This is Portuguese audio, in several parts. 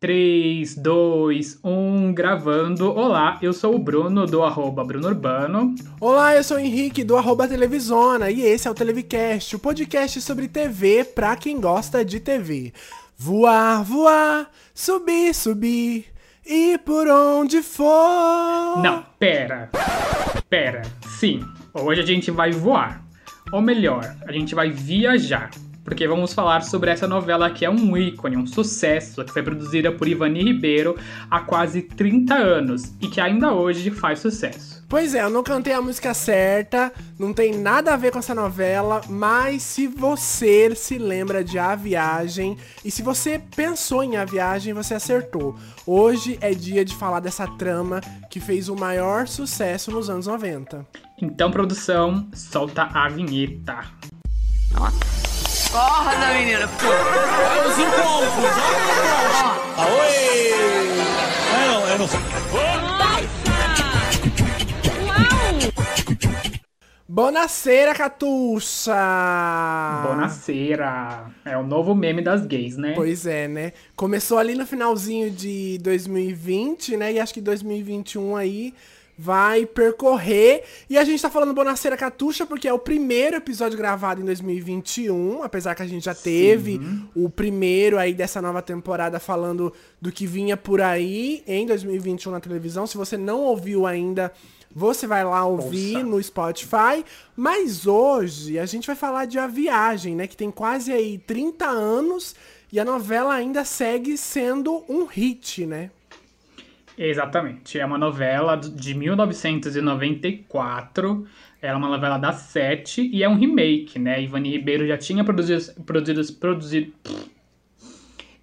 3, 2, 1, gravando. Olá, eu sou o Bruno do arroba Bruno Urbano. Olá, eu sou o Henrique do arroba Televisona e esse é o Televicast, o podcast sobre TV pra quem gosta de TV. Voar, voar, subir, subir, e por onde for. Não, pera. Pera. Sim, hoje a gente vai voar. Ou melhor, a gente vai viajar porque vamos falar sobre essa novela que é um ícone, um sucesso, que foi produzida por Ivani Ribeiro há quase 30 anos e que ainda hoje faz sucesso. Pois é, eu não cantei a música certa, não tem nada a ver com essa novela, mas se você se lembra de A Viagem e se você pensou em A Viagem, você acertou. Hoje é dia de falar dessa trama que fez o maior sucesso nos anos 90. Então, produção, solta a vinheta. Nossa. Acorda, menina. Olha os encontros. Aoi! É, não, é não. Bonacera, Catuxa! Bonacera! É o novo meme das gays, né? Pois é, né? Começou ali no finalzinho de 2020, né? E acho que 2021 aí vai percorrer. E a gente tá falando Bonaceira Catuxa porque é o primeiro episódio gravado em 2021, apesar que a gente já teve Sim. o primeiro aí dessa nova temporada falando do que vinha por aí em 2021 na televisão. Se você não ouviu ainda, você vai lá ouvir Nossa. no Spotify. Mas hoje a gente vai falar de A Viagem, né, que tem quase aí 30 anos e a novela ainda segue sendo um hit, né? Exatamente. É uma novela de 1994. Ela é uma novela da Sete e é um remake, né? Ivani Ribeiro já tinha produzido. produzido, produzido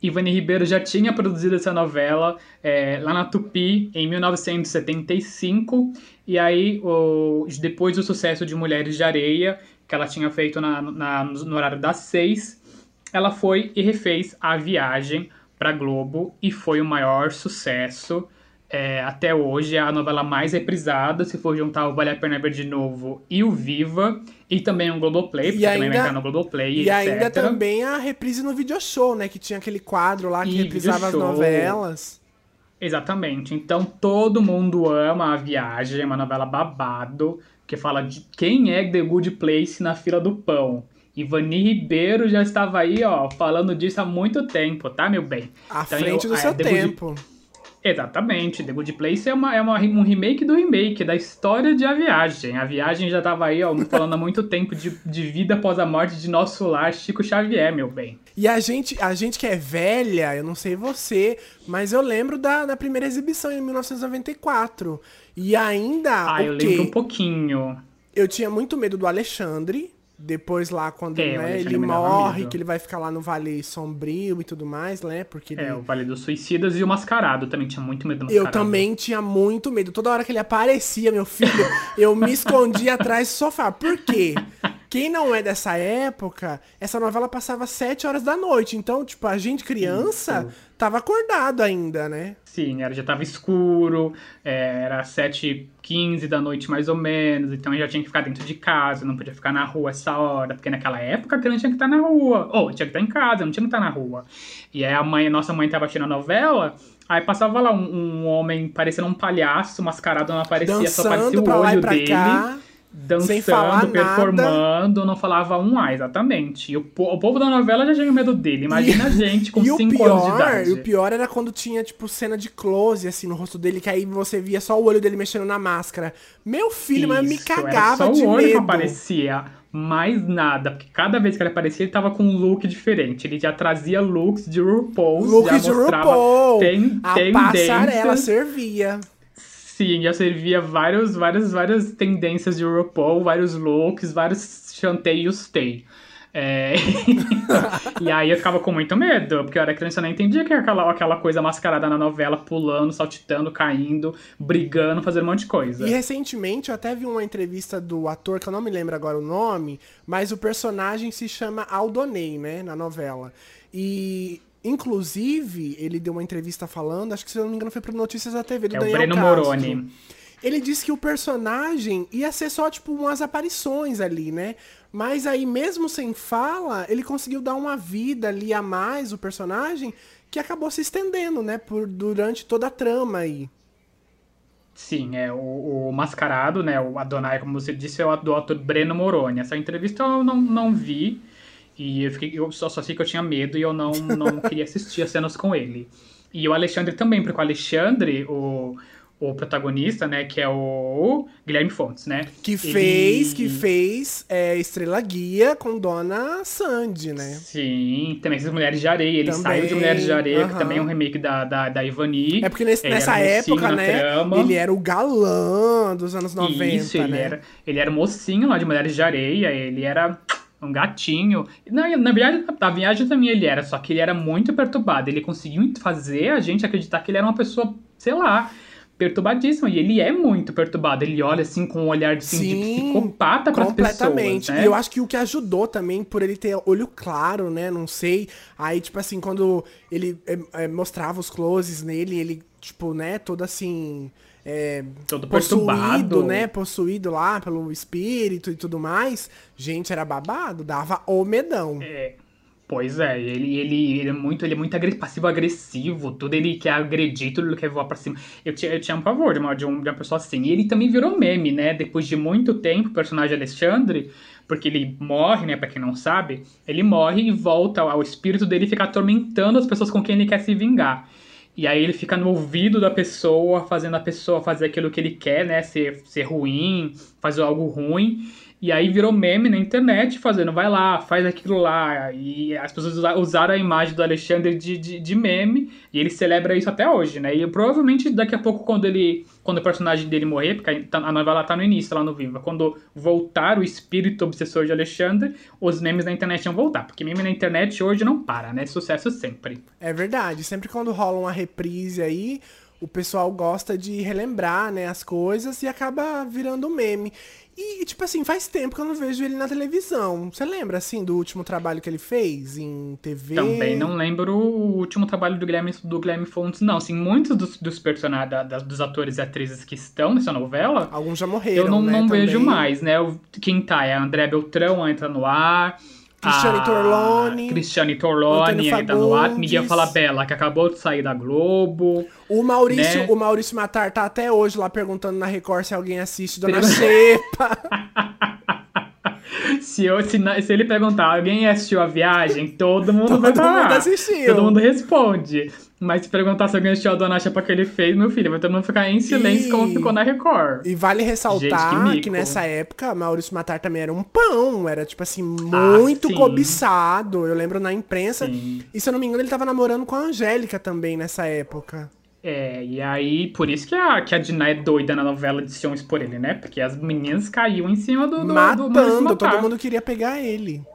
Ivani Ribeiro já tinha produzido essa novela é, lá na Tupi em 1975. E aí, o, depois do sucesso de Mulheres de Areia, que ela tinha feito na, na, no horário das seis, ela foi e refez A Viagem para Globo e foi o maior sucesso é, até hoje é a novela mais reprisada, se for juntar o Vale a Pena Ver de Novo e o Viva, e também o Globoplay, porque e também ainda, vai entrar no Globoplay, E etc. ainda também a reprise no video show, né, que tinha aquele quadro lá que e reprisava as novelas. Exatamente, então todo mundo ama A Viagem, é uma novela babado, que fala de quem é The Good Place na fila do pão. Ivani Ribeiro já estava aí, ó, falando disso há muito tempo, tá, meu bem? À então, frente eu, do é, seu tempo. Good... Exatamente, The Good Place é, uma, é uma, um remake do remake, da história de A Viagem. A Viagem já tava aí, ó, falando há muito tempo de, de vida após a morte de nosso lar, Chico Xavier, meu bem. E a gente, a gente que é velha, eu não sei você, mas eu lembro da, da primeira exibição em 1994. E ainda. Ah, eu lembro um pouquinho. Eu tinha muito medo do Alexandre, depois lá, quando é, né, ele morre, que ele vai ficar lá no Vale Sombrio e tudo mais, né? Porque ele... É, o Vale dos Suicidas e o Mascarado. Também tinha muito medo do Mascarado. Eu também tinha muito medo. Toda hora que ele aparecia, meu filho, eu me escondia atrás do sofá. Por quê? Quem não é dessa época, essa novela passava sete horas da noite. Então, tipo, a gente criança Isso. tava acordado ainda, né? Sim, era, já tava escuro, é, era sete quinze da noite mais ou menos, então já tinha que ficar dentro de casa, não podia ficar na rua essa hora, porque naquela época a criança tinha que estar na rua, ou tinha que estar em casa, não tinha que estar na rua. E aí a mãe, a nossa mãe tava assistindo a novela, aí passava lá um, um homem parecendo um palhaço, mascarado, não aparecia, Dançando só aparecia o olho dele. Cá dançando, performando, nada. não falava um A, exatamente. E o, o povo da novela já tinha medo dele. Imagina e, a gente com 5 anos de idade. E o pior era quando tinha, tipo, cena de close, assim, no rosto dele, que aí você via só o olho dele mexendo na máscara. Meu filho, Isso, mas me cagava de medo. só o olho que aparecia. Mais nada, porque cada vez que ele aparecia, ele tava com um look diferente. Ele já trazia looks de RuPaul. Looks de RuPaul. Ten, a passarela servia. Sim, já servia vários, várias, várias tendências de RuPaul, vários looks, vários chanteios tem. É... e aí eu ficava com muito medo, porque eu era criança eu não entendia que era aquela, aquela coisa mascarada na novela, pulando, saltitando, caindo, brigando, fazendo um monte de coisa. E recentemente eu até vi uma entrevista do ator, que eu não me lembro agora o nome, mas o personagem se chama Aldonei, né, na novela. E Inclusive, ele deu uma entrevista falando, acho que se eu não me engano foi pro Notícias da TV do é Daniel o Breno Castro. Moroni. Ele disse que o personagem ia ser só, tipo, umas aparições ali, né? Mas aí, mesmo sem fala, ele conseguiu dar uma vida ali a mais, o personagem, que acabou se estendendo, né, por, durante toda a trama aí. Sim, é o, o mascarado, né? O Adonai, como você disse, é o do ator Breno Moroni. Essa entrevista eu não, não vi. E eu, fiquei, eu só, só sei que eu tinha medo e eu não, não queria assistir as cenas com ele. E o Alexandre também, porque o Alexandre, o, o protagonista, né, que é o Guilherme Fontes, né? Que ele... fez, que fez é, Estrela Guia com Dona Sandy, né? Sim, também fez Mulheres de Areia. Ele também, saiu de Mulheres de Areia, que também é um remake da, da, da Ivani. É porque nesse, nessa época, né, trama. ele era o galã dos anos 90, Isso, ele né? Era, ele era mocinho lá de Mulheres de Areia, ele era um gatinho. Na, na viagem, na viagem também ele era, só que ele era muito perturbado. Ele conseguiu fazer a gente acreditar que ele era uma pessoa, sei lá, perturbadíssimo. E ele é muito perturbado. Ele olha assim com um olhar assim, Sim, de psicopata para completamente. Pessoas, né? E eu acho que o que ajudou também por ele ter olho claro, né? Não sei. Aí, tipo assim, quando ele é, é, mostrava os closes nele, ele, tipo, né, todo assim. É, todo possuído, perturbado. né? Possuído lá pelo espírito e tudo mais. Gente, era babado, dava o medão. É. Pois é, ele, ele, ele é muito, ele é muito passivo-agressivo, tudo ele quer agredir, tudo ele quer voar pra cima. Eu tinha, eu tinha um pavor de uma, de, um, uma pessoa assim. E ele também virou meme, né? Depois de muito tempo, o personagem Alexandre, porque ele morre, né? Pra quem não sabe, ele morre e volta ao espírito dele ficar atormentando as pessoas com quem ele quer se vingar. E aí ele fica no ouvido da pessoa, fazendo a pessoa fazer aquilo que ele quer, né? Ser, ser ruim, fazer algo ruim. E aí virou meme na internet fazendo, vai lá, faz aquilo lá. E as pessoas usaram a imagem do Alexandre de, de, de, meme, e ele celebra isso até hoje, né? E provavelmente daqui a pouco, quando ele. Quando o personagem dele morrer, porque a novela tá no início lá no Viva, quando voltar o espírito obsessor de Alexandre, os memes na internet vão voltar. Porque meme na internet hoje não para, né? Sucesso sempre. É verdade. Sempre quando rola uma reprise aí o pessoal gosta de relembrar, né, as coisas e acaba virando meme. E, tipo assim, faz tempo que eu não vejo ele na televisão. Você lembra, assim, do último trabalho que ele fez em TV? Também não lembro o último trabalho do Guilherme, do Guilherme Fontes, não. Assim, muitos dos, dos personagens, da, dos atores e atrizes que estão nessa novela... Alguns já morreram, Eu não, né, não vejo mais, né? Quem tá é André Beltrão, entra no ar... Cristiane Torlone. Cristiane Torlone ainda no ar. Miguel Falabella, que acabou de sair da Globo. O Maurício, né? o Maurício Matar tá até hoje lá perguntando na Record se alguém assiste Dona Xepa. se, eu, se, se, ele perguntar, alguém assistiu a viagem? Todo mundo Todo vai falar. Todo mundo assistiu. Todo mundo responde. Mas se perguntar se alguém assistiu a Dona Chapa que ele fez, meu filho, vai todo mundo ficar em silêncio e... como ficou na Record. E vale ressaltar Gente, que, que, nessa época, Maurício Matar também era um pão. Era, tipo assim, muito ah, cobiçado. Eu lembro na imprensa. Sim. E se eu não me engano, ele tava namorando com a Angélica também nessa época. É, e aí, por isso que a, que a Dinah é doida na novela de Ciúmes por ele, né? Porque as meninas caíam em cima do, do Matando, do todo mundo queria pegar ele.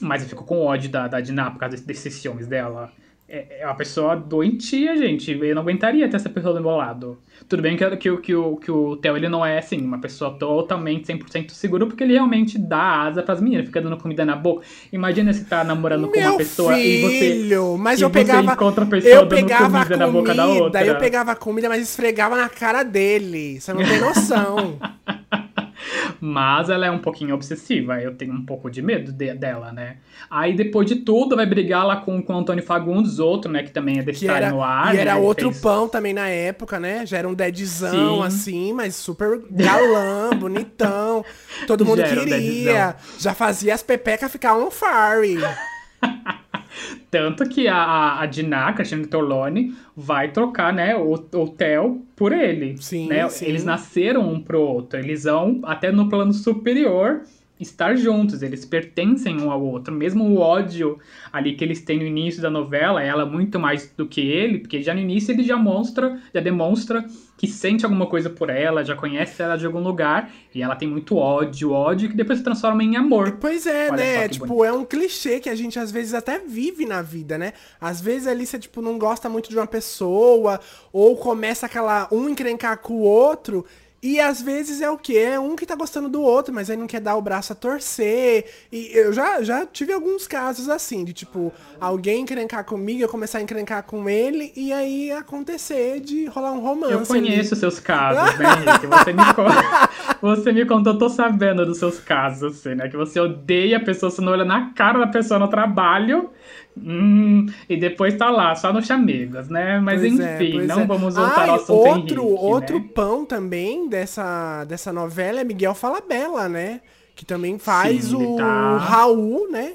Mas eu fico com ódio da, da Dinah por causa desses ciúmes dela é, é uma pessoa doentia, gente. Eu não aguentaria ter essa pessoa do meu lado. Tudo bem que, que, que, o, que o Theo ele não é, assim, uma pessoa totalmente 100% seguro, porque ele realmente dá asa pras meninas, fica dando comida na boca. Imagina se tá namorando meu com uma pessoa filho, e você. Mas e eu pegava. encontra a pessoa eu dando pegava comida, comida na boca da outra. Eu pegava comida, mas esfregava na cara dele. Você não tem noção. Mas ela é um pouquinho obsessiva, eu tenho um pouco de medo de, dela, né? Aí depois de tudo vai brigar lá com, com o Antônio Fagundes, outro, né? Que também é desse no ar. E era né, outro fez... pão também na época, né? Já era um deadzão, Sim. assim, mas super galã, bonitão. Todo mundo Já queria. Já fazia as pepecas ficar on fire. Tanto que a, a, a Dinah, Cristiane Torlone, vai trocar, né, o, o Theo por ele. Sim, né? sim. Eles nasceram um pro outro. Eles vão até no plano superior estar juntos, eles pertencem um ao outro. Mesmo o ódio ali que eles têm no início da novela, ela muito mais do que ele, porque já no início ele já mostra, já demonstra que sente alguma coisa por ela, já conhece ela de algum lugar, e ela tem muito ódio, ódio que depois se transforma em amor. Pois é, Olha né? Tipo, bonito. é um clichê que a gente às vezes até vive na vida, né? Às vezes ali você tipo não gosta muito de uma pessoa ou começa aquela um encrencar com o outro e às vezes é o que? É um que tá gostando do outro, mas aí não quer dar o braço a torcer. E eu já, já tive alguns casos assim, de tipo, alguém encrencar comigo, eu começar a encrencar com ele, e aí acontecer de rolar um romance. Eu conheço ali. seus casos, né, Henrique? Você me, conta, você me contou, eu tô sabendo dos seus casos, assim, né? Que você odeia a pessoa, você não olha na cara da pessoa no trabalho, Hum, e depois tá lá, só no chamegas, né? Mas Pois é, enfim, pois não é. vamos voltar Ai, ao assunto outro, Henrique, outro né? pão também dessa, dessa novela é Miguel Falabella, né? Que também faz Sim, o tá- Raul, né?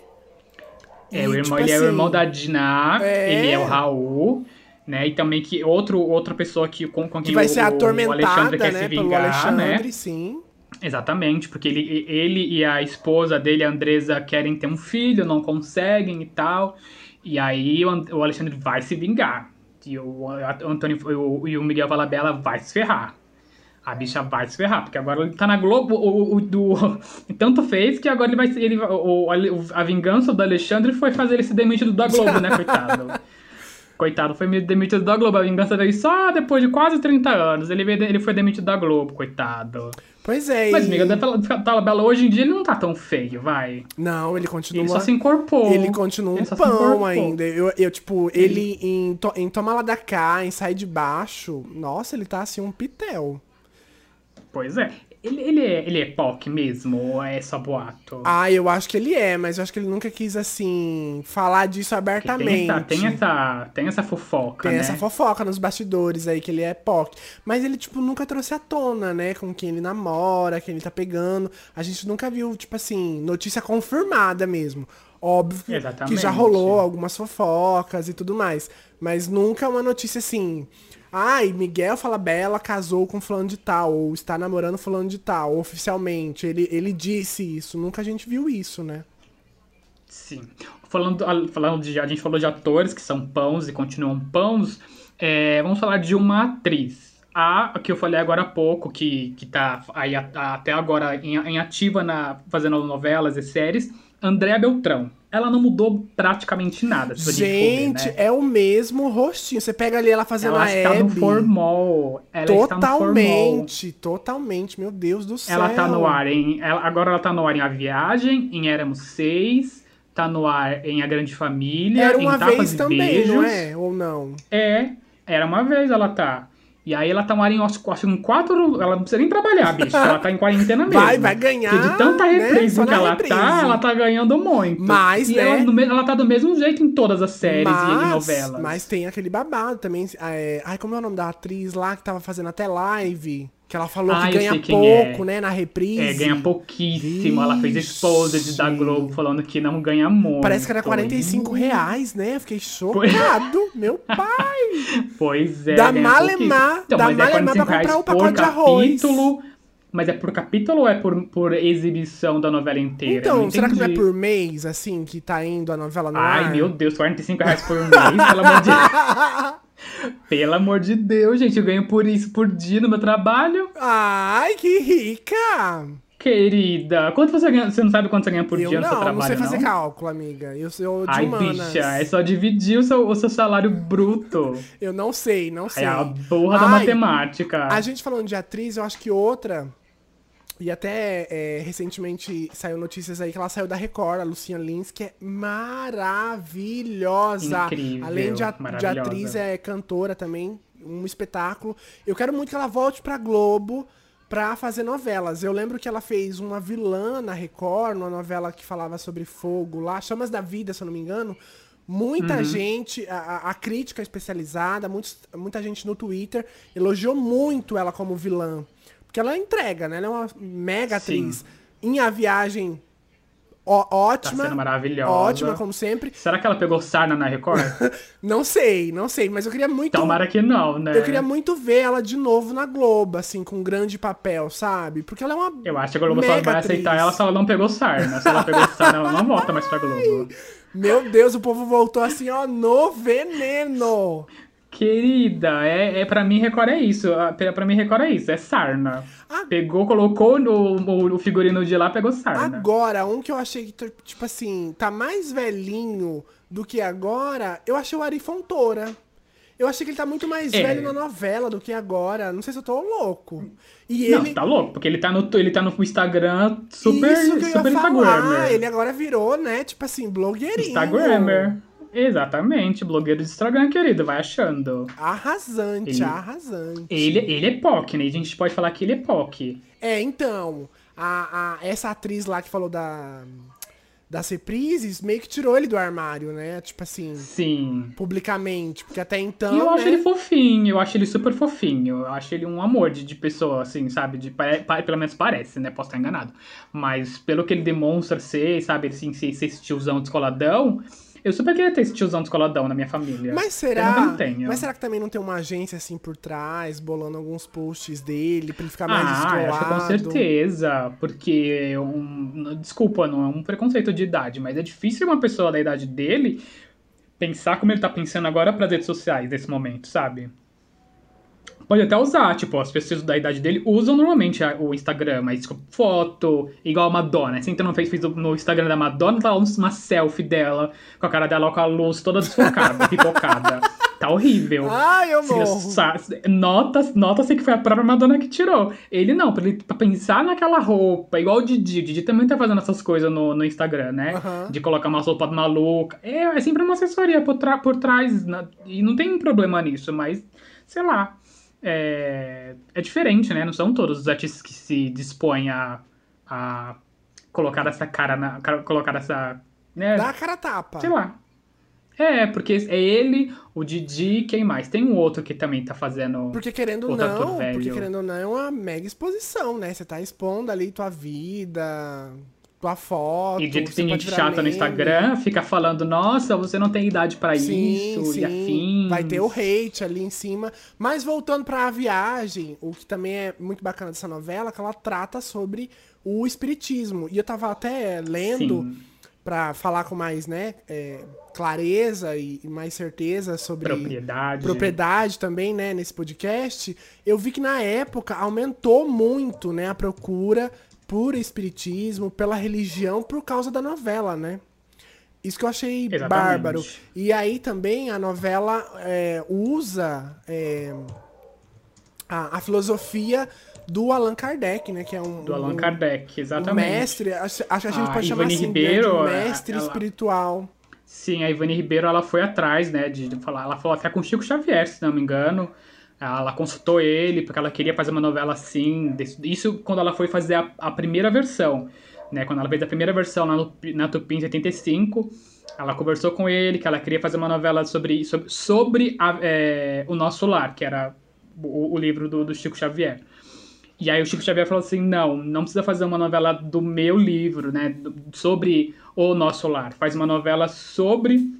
É, E, o irmão, tipo ele é o assim, irmão da Diná, é. ele é o Raul, né? E também que outro, outra pessoa que, com, com Que quem vai o, ser o atormentada, Alexandre quer né? se Pelo vingar, Alexandre, né? sim. Exatamente, porque ele, ele e a esposa dele, a Andresa, querem ter um filho, não conseguem e tal. E aí o, And- o Alexandre vai se vingar. E o, Antônio o, e o Miguel Valabella vai se ferrar. A bicha vai se ferrar, porque agora ele tá na Globo, o, o- do, tanto fez que agora ele vai ele, o, a vingança do Alexandre foi fazer ele se demitir da Globo, né, coitado. Coitado, foi demitido da Globo. A vingança veio só depois de quase 30 anos. Ele, ele foi demitido da Globo, coitado. Pois é. Mas, e- amiga, da Talabella hoje em dia ele não tá tão feio, vai. Não, ele continua. Ele só se incorporou. Ele continua um Ele se pão ainda. Eu, eu, tipo, ele em, to, em Toma Lá da Cá, em Sai de Baixo, nossa, ele tá assim um pitel. Pois é. Ele, ele é. Ele é POC mesmo, ou é só boato? Ah, eu acho que ele é, mas eu acho que ele nunca quis, assim, falar disso Porque abertamente. tem essa, tem essa. Tem essa fofoca, Tem né? essa fofoca nos bastidores aí, que ele é POC. Mas ele, tipo, nunca trouxe à tona, né? Com quem ele namora, quem ele tá pegando. A gente nunca viu, tipo assim, notícia confirmada mesmo. Óbvio que- que Exatamente. já rolou algumas fofocas e tudo mais. Mas nunca uma notícia assim. Ai, Miguel Falabella casou com fulano de tal, ou está namorando fulano de tal, oficialmente. Ele, ele disse isso. Nunca a gente viu isso, né? Sim. Falando, a- falando de. A gente falou de atores que são pãos e continuam pãos. é, vamos falar de uma atriz. A que eu falei agora há pouco, que, que tá aí até agora em, em ativa na, fazendo novelas e séries, Andréa Beltrão. Ela não mudou praticamente nada. A gente, ver, né? é o mesmo rostinho. Você pega ali ela fazendo Ela a está no formol. Ela está no formol. Totalmente, totalmente, meu Deus do céu. Ela tá no ar em. ela- agora ela tá no ar em A Viagem, em Éramos Seis, tá no ar em A Grande Família, Era em uma Tapas vez e também, Beijos. não é? Ou não? É, era uma vez ela tá. E aí ela tá no ar em quatro. Ela não precisa nem trabalhar, bicho. Ela tá em quarentena mesmo. Vai, vai ganhar, Porque de tanta né? reprise Só que ela tá, ela tá ganhando muito. Mas, e né? ela, ela tá do mesmo jeito em todas as séries e em novelas. mas tem aquele babado também. é, ai, como é o nome da atriz lá que tava fazendo até live? Que ela falou Ah, que ganha quem pouco, é. né? Na reprise. É, ganha pouquíssimo. Ela fez exposed da. Globo falando que não ganha muito. Parece que era 45 reais, né? Eu Fiquei chocado. Meu pai! Pois é. Ganha malemar. Então, dá mas é malemar pra 45 reais comprar o por pacote de arroz. capítulo. Mas é por capítulo ou é por, por exibição da novela inteira? Então, será que não é por mês, assim, que tá indo a novela no Ai, ar? meu Deus, 45 reais por mês, pelo amor de Pelo amor de Deus, gente, eu ganho por isso por dia no meu trabalho. Ai, que rica! Querida, quanto você ganha? Você não sabe quanto você ganha por eu dia no seu não, trabalho, não sei fazer não? cálculo, amiga. Eu sou de Ai, humanas. bicha, é só dividir o seu, o seu salário bruto. Eu não sei, não sei. É a porra da Ai, matemática. A gente falando de atriz, eu acho que outra. E até é, recentemente saiu notícias aí que ela saiu da Record, a Lucinha Lins, que é maravilhosa. Incrível, Além de, a- de atriz, é cantora também. Um espetáculo. Eu quero muito que ela volte pra Globo pra fazer novelas. Eu lembro que ela fez uma vilã na Record, numa novela que falava sobre fogo lá, Chamas da Vida, se eu não me engano. Muita Uhum. gente, a, a- a crítica especializada, muitos- muita gente no Twitter elogiou muito ela como vilã. Porque ela entrega, né? Ela é uma mega Sim. atriz. Em A Viagem, ó- ótima. Tá sendo maravilhosa. Ótima, como sempre. Será que ela pegou sarna na Record? Não sei, não sei, mas eu queria muito. Tomara que não, né? Eu queria muito ver ela de novo na Globo, assim, com um grande papel, sabe? Porque ela é uma. Eu acho que a Globo só vai aceitar ela se ela não pegou sarna. Se ela pegou sarna, ela não volta mais pra Globo. Meu Deus, o povo voltou assim, ó, no veneno. Querida, é, é pra mim Record é isso. A- Pra pra mim Record é isso, é sarna. Ah. Pegou, colocou no, o, figurino de lá, pegou sarna. Agora, um que eu achei que, tipo assim, tá mais velhinho do que agora, eu achei o Ari Fontoura. Eu achei que ele tá muito mais É. velho na novela do que agora. Não sei se eu tô louco. E Não, ele. tá louco, porque ele tá no, ele tá no Instagram super, Isso que eu ia super falar. Instagrammer. Ele agora virou, né, tipo assim, blogueirinho. Instagrammer. Exatamente, blogueiro de Instagram, querido, vai achando. Arrasante, Ele- arrasante. Ele, ele é POC, né? A gente pode falar que ele é POC. É, então, a, a- essa atriz lá que falou da, das reprises, meio que tirou ele do armário, né? Tipo assim, Sim. publicamente. Porque até então. E eu acho né? ele fofinho, eu acho ele super fofinho. Eu acho ele um amor de, de pessoa, assim, sabe? De, pelo menos parece, né? Posso estar enganado. Mas pelo que ele demonstra ser, sabe? Assim, ser, ser esse tiozão descoladão, eu super queria ter esse tiozão descoladão na minha família. Mas que eu será? não tenho. Mas será que também não tem uma agência assim por trás, bolando alguns posts dele pra ele ficar mais Ah, descolado? acho que com certeza, porque um, desculpa, não é um preconceito de idade, mas é difícil uma pessoa da idade dele pensar como ele tá pensando agora para redes sociais nesse momento, sabe? Pode até usar, tipo, as pessoas da idade dele usam normalmente o Instagram, mas tipo, foto, igual a Madonna. Você entra no Facebook, no Instagram da Madonna, tá lá uma selfie dela, com a cara dela com a luz toda desfocada, pipocada. Tá horrível. Ai, eu morro. sa- Nota, nota-se que foi a própria Madonna que tirou. Ele não, pra, ele, pra pensar naquela roupa, igual o Didi. O Didi também tá fazendo essas coisas no, no Instagram, né? Aham. De colocar uma roupa maluca. É, é sempre uma assessoria por, por trás. na- e não tem problema nisso, mas, sei lá. É, é diferente, né? Não são todos os artistas que se dispõem a, a colocar essa cara na. Colocar essa. Né? Dá a cara tapa. Sei lá. É, porque é ele, o Didi, quem mais? Tem um outro que também tá fazendo. Porque querendo ou não, porque querendo ou não, é uma mega exposição, né? Você tá expondo ali tua vida, tua foto. E dito que tem gente chata no. Instagram, fica falando, nossa, você não tem idade Sim, isso, sim. e afins. Vai ter o hate ali em cima. Mas voltando pra viagem, o que também é muito bacana dessa novela, é que ela trata sobre o espiritismo. E eu tava até lendo pra falar com mais, né, é, clareza e, e mais certeza sobre Propriedade. propriedade também, né, nesse podcast, eu vi que na época aumentou muito, né, a procura por espiritismo, pela religião, por causa da novela, né? Isso que eu achei Exatamente. bárbaro. E aí também a novela é, usa é, a, a filosofia do Allan Kardec, né? Que é um, Do Allan um- Kardec, um exatamente. mestre, acho, acho que a gente A pode chamar Ivani assim Ribeiro, de mestre ela- espiritual. Sim, a Ivani Ribeiro, ela foi atrás, né, de, de falar, ela falou até com Chico Xavier, se não me engano, ela consultou ele, porque ela queria fazer uma novela assim, isso quando ela foi fazer a, a primeira versão, né, quando ela fez a primeira versão lá no, na Tupi em 75, ela conversou com ele, que ela queria fazer uma novela sobre, sobre, sobre a- é, o Nosso Lar, que era o, o livro do, do Chico Xavier. E aí o Chico Xavier falou assim, não, não precisa fazer uma novela do meu livro, né, sobre o nosso lar. Faz uma novela sobre,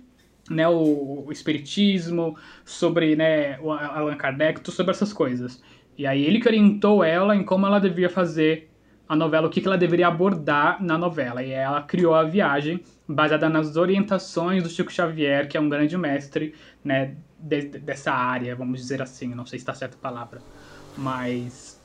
né, o, o espiritismo, sobre, né, o Allan Kardec, tudo sobre essas coisas. E aí ele que orientou ela em como ela devia fazer a novela, o que, que ela deveria abordar na novela. E ela criou a viagem baseada nas orientações do Chico Xavier, que é um grande mestre, né, de- dessa área, vamos dizer assim, não sei se está certa a palavra, mas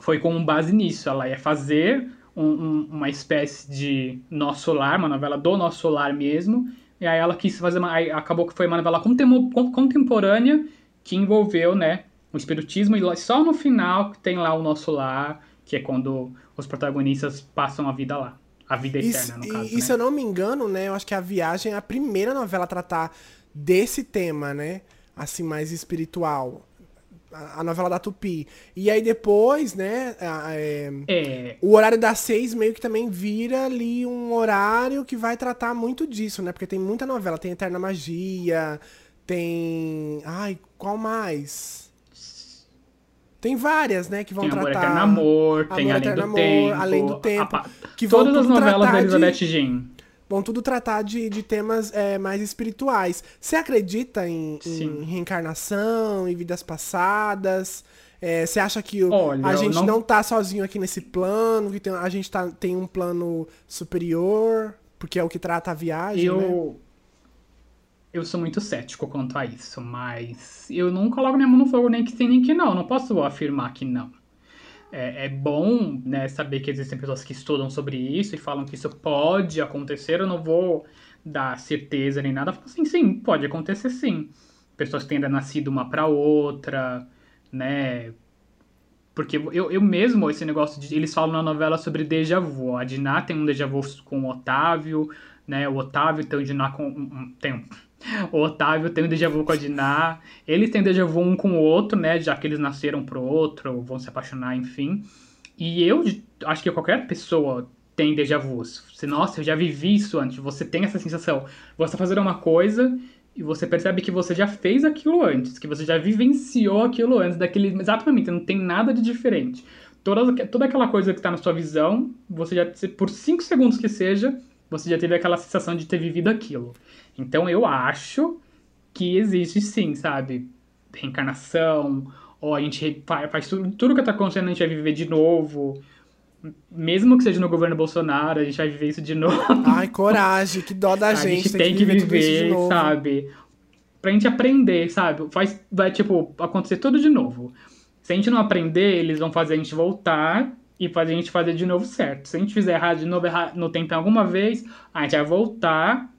foi com base nisso. Ela ia fazer um- um- uma espécie de Nosso Lar, uma novela do Nosso Lar mesmo. E aí ela quis fazer uma. acabou que foi uma novela contemporânea que envolveu, né, o espiritismo. E só no final que tem lá o Nosso Lar, que é quando os protagonistas passam a vida lá. A vida eterna, no e- caso. e né? se eu não me engano, né? Eu acho que a viagem é a primeira novela a tratar desse tema, né? Assim, mais espiritual. A, a novela da Tupi. E aí depois, né? a- é, É, o horário das seis meio que também vira ali um horário que vai tratar muito disso, né? Porque tem muita novela. Tem Eterna Magia, tem. Ai, qual mais? Tem várias, né? Que vão tem Amor tratar. Eterno Amor, tem Amor, Além Eterno do Amor, Tempo. Além do a- Tempo, a- que vão todas as tudo novelas da tratar de- Elizabeth Jean. Vão tudo tratar de, de temas é, mais espirituais. Você acredita em, em reencarnação, em vidas passadas? É, Você acha que o- Olha, a gente não- não... tá sozinho aqui nesse plano? Que tem- a gente tá, tem um plano superior? Porque é o que trata a viagem, né? Eu. Eu sou muito cético quanto a isso, mas eu não coloco minha mão no fogo nem que sim nem que não. Não posso afirmar que não. É, é bom né, saber que existem pessoas que estudam sobre isso e falam que isso pode acontecer. Eu não vou dar certeza nem nada. Falo assim, sim, pode acontecer sim. Pessoas que têm nascido uma para outra, né? Porque eu, eu mesmo, esse negócio de. Eles falam na novela sobre déjà vu. A Diná tem um déjà vu com o Otávio, né? O Otávio tem um Diná com. um- Tem um. O Otávio tem um déjà vu com a Diná. Eles têm déjà vu um com o outro, né? Já que eles nasceram pro outro, vão se apaixonar, enfim. E eu acho que qualquer pessoa tem déjà vu. Você, nossa, eu já vivi isso antes. Você tem essa sensação. Você tá fazendo uma coisa e você percebe que você já fez aquilo antes, que você já vivenciou aquilo antes, daquele exatamente, não tem nada de diferente. Toda, toda aquela coisa que está na sua visão, você já, por 5 segundos que seja, você já teve aquela sensação de ter vivido aquilo. Então eu acho que existe sim, sabe? Reencarnação, ou a gente faz tudo, tudo que está acontecendo, a gente vai viver de novo mesmo que seja no governo Bolsonaro, a gente vai viver isso de novo. Ai, coragem, que dó da gente. A gente tem, que, viver, viver sabe? Pra gente aprender, sabe? Faz, vai, tipo, acontecer tudo de novo. Se a gente não aprender, eles vão fazer a gente voltar e a gente fazer de novo certo. Se a gente fizer errado de novo errado, no tempo alguma vez, a gente vai voltar.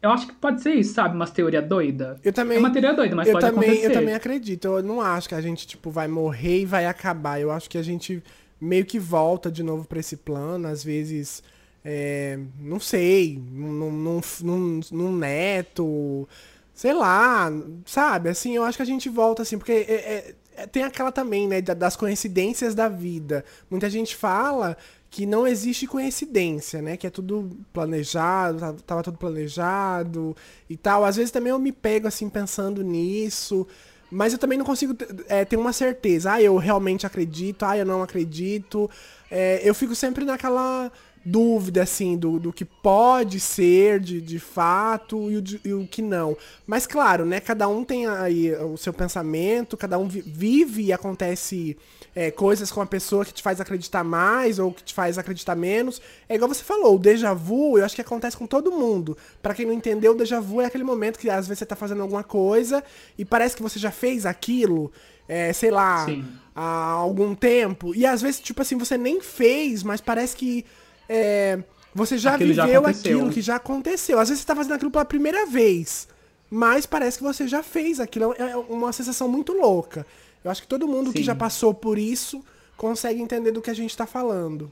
Eu acho que pode ser isso, sabe? Uma teoria doida. Eu também. É uma teoria doida, mas pode também, acontecer. Eu também acredito. Eu não acho que a gente, tipo, vai morrer e vai acabar. Eu acho que a gente meio que volta de novo para esse plano, às vezes, é, não sei, num, num, num, num, neto, sei lá, sabe? Assim, eu acho que a gente volta assim, porque é, é tem aquela também, né, das coincidências da vida. Muita gente fala que não existe coincidência, né? Que é tudo planejado, tá, tava tudo planejado e tal. Às vezes também eu me pego assim pensando nisso. Mas eu também não consigo é, ter uma certeza. Ah, eu realmente acredito, ah, eu não acredito. É, eu fico sempre naquela dúvida, assim, do, do que pode ser de, de fato e o, de, e o que não. Mas, claro, né, cada um tem aí o seu pensamento, cada um vive e acontece é, coisas com a pessoa que te faz acreditar mais ou que te faz acreditar menos. É igual você falou, o déjà vu, eu acho que acontece com todo mundo. Para quem não entendeu, o déjà vu é aquele momento que às vezes você tá fazendo alguma coisa e parece que você já fez aquilo, é, sei lá, Sim. há algum tempo. E às vezes, tipo assim, você nem fez, mas parece que é, você já aquilo viveu já aquilo que já aconteceu. Às vezes você tá fazendo aquilo pela primeira vez. Mas parece que você já fez aquilo. É uma sensação muito louca. Eu acho que todo mundo Sim. que já passou por isso consegue entender do que a gente está falando.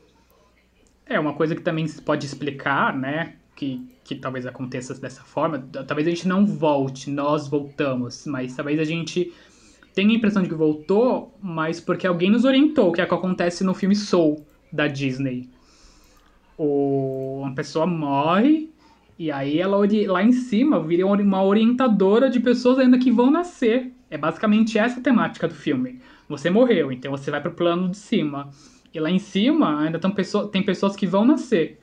É, uma coisa que também se pode explicar, né? Que, que talvez aconteça dessa forma. Talvez a gente não volte, nós voltamos, mas talvez a gente tenha a impressão de que voltou, mas porque alguém nos orientou, que é o que acontece no filme Soul, da Disney. O, uma pessoa morre e aí ela lá em cima vira uma orientadora de pessoas ainda que vão nascer. É basicamente essa a temática do filme. Você morreu, então você vai pro plano de cima. E lá em cima ainda pessoas, tem pessoas que vão nascer.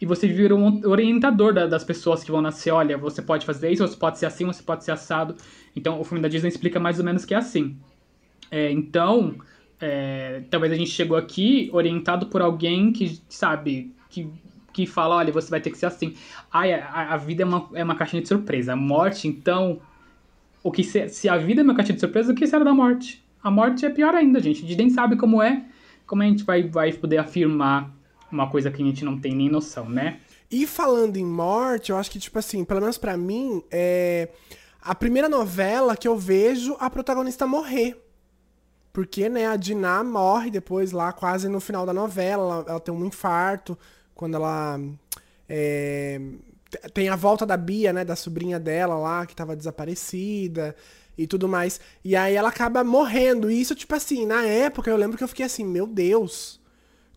E você vira um orientador da, das pessoas que vão nascer. Olha, você pode fazer isso, você pode ser assim, você pode ser assado. Então o filme da Disney explica mais ou menos que é assim. É, então, é, talvez a gente chegou aqui orientado por alguém que, sabe, que, que fala, olha, você vai ter que ser assim. Ai, a, a vida é uma, é uma caixinha de surpresa. A morte, então, o que se, se a vida é uma caixinha de surpresa, o que será da morte? A morte é pior ainda, gente. A gente nem sabe como é, como a gente vai, vai poder afirmar uma coisa que a gente não tem nem noção, né? E falando em morte, eu acho que, tipo assim, pelo menos para mim, é a primeira novela que eu vejo a protagonista morrer. Porque, né, a Diná morre depois lá, quase no final da novela. Ela, ela tem um infarto quando ela é, tem a volta da Bia, né, da sobrinha dela lá, que tava desaparecida e tudo mais. E aí ela acaba morrendo. E isso, tipo assim, na época eu lembro que eu fiquei assim, meu Deus,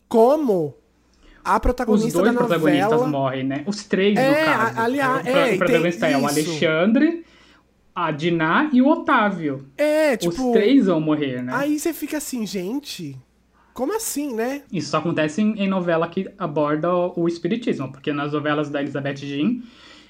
como a protagonista Os dois da novela... protagonistas morrem, né? Os três, é, no caso. Aliás, o, é, o protagonista é o Alexandre, a Diná e o Otávio. É, tipo... Os três vão morrer, né? Aí você fica assim, gente... Como assim, né? Isso só acontece em, em novela que aborda o, o, espiritismo, porque nas novelas da Elizabeth Jean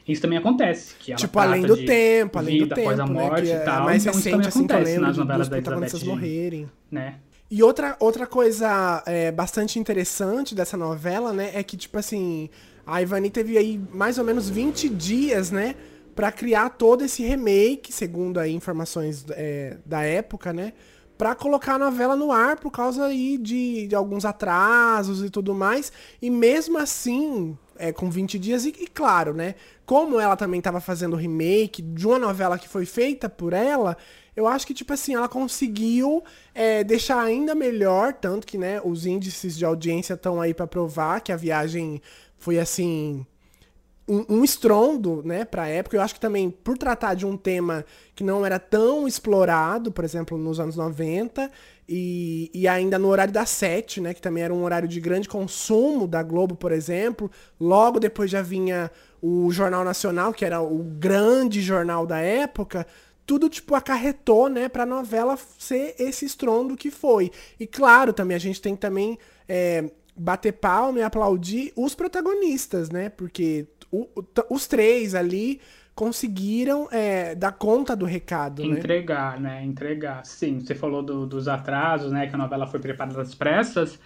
isso também acontece. Que ela tipo, além do tempo, além do tempo. Após a morte né, e é tal. mais então, recente, assim, acontece nas novelas da Elizabeth Jean. morrerem. Né? E outra, outra coisa é, bastante interessante dessa novela, né, é que, tipo assim, a Ivani teve aí mais ou menos 20 dias, né, para criar todo esse remake, segundo aí informações é, da época, né, para colocar a novela no ar por causa aí de, de alguns atrasos e tudo mais. E mesmo assim, é, com 20 dias, e, e claro, né? Como ela também estava fazendo remake de uma novela que foi feita por ela, eu acho que, tipo assim, ela conseguiu é, deixar ainda melhor, tanto que, né, os índices de audiência estão aí para provar que a viagem foi assim um, um estrondo, né, pra época. Eu acho que também por tratar de um tema que não era tão explorado, por exemplo, nos anos 90, e, e ainda no horário das sete, né, que também era um horário de grande consumo da Globo, por exemplo. Logo depois já vinha o Jornal Nacional, que era o grande jornal da época tudo, tipo, acarretou, né, pra novela ser esse estrondo que foi. E claro, também a gente tem que também é, bater palma e aplaudir os protagonistas, né? Porque os três ali conseguiram é, dar conta do recado, Entregar, né? né? Entregar. Sim, você falou do, dos atrasos, né? Que a novela foi preparada às pressas.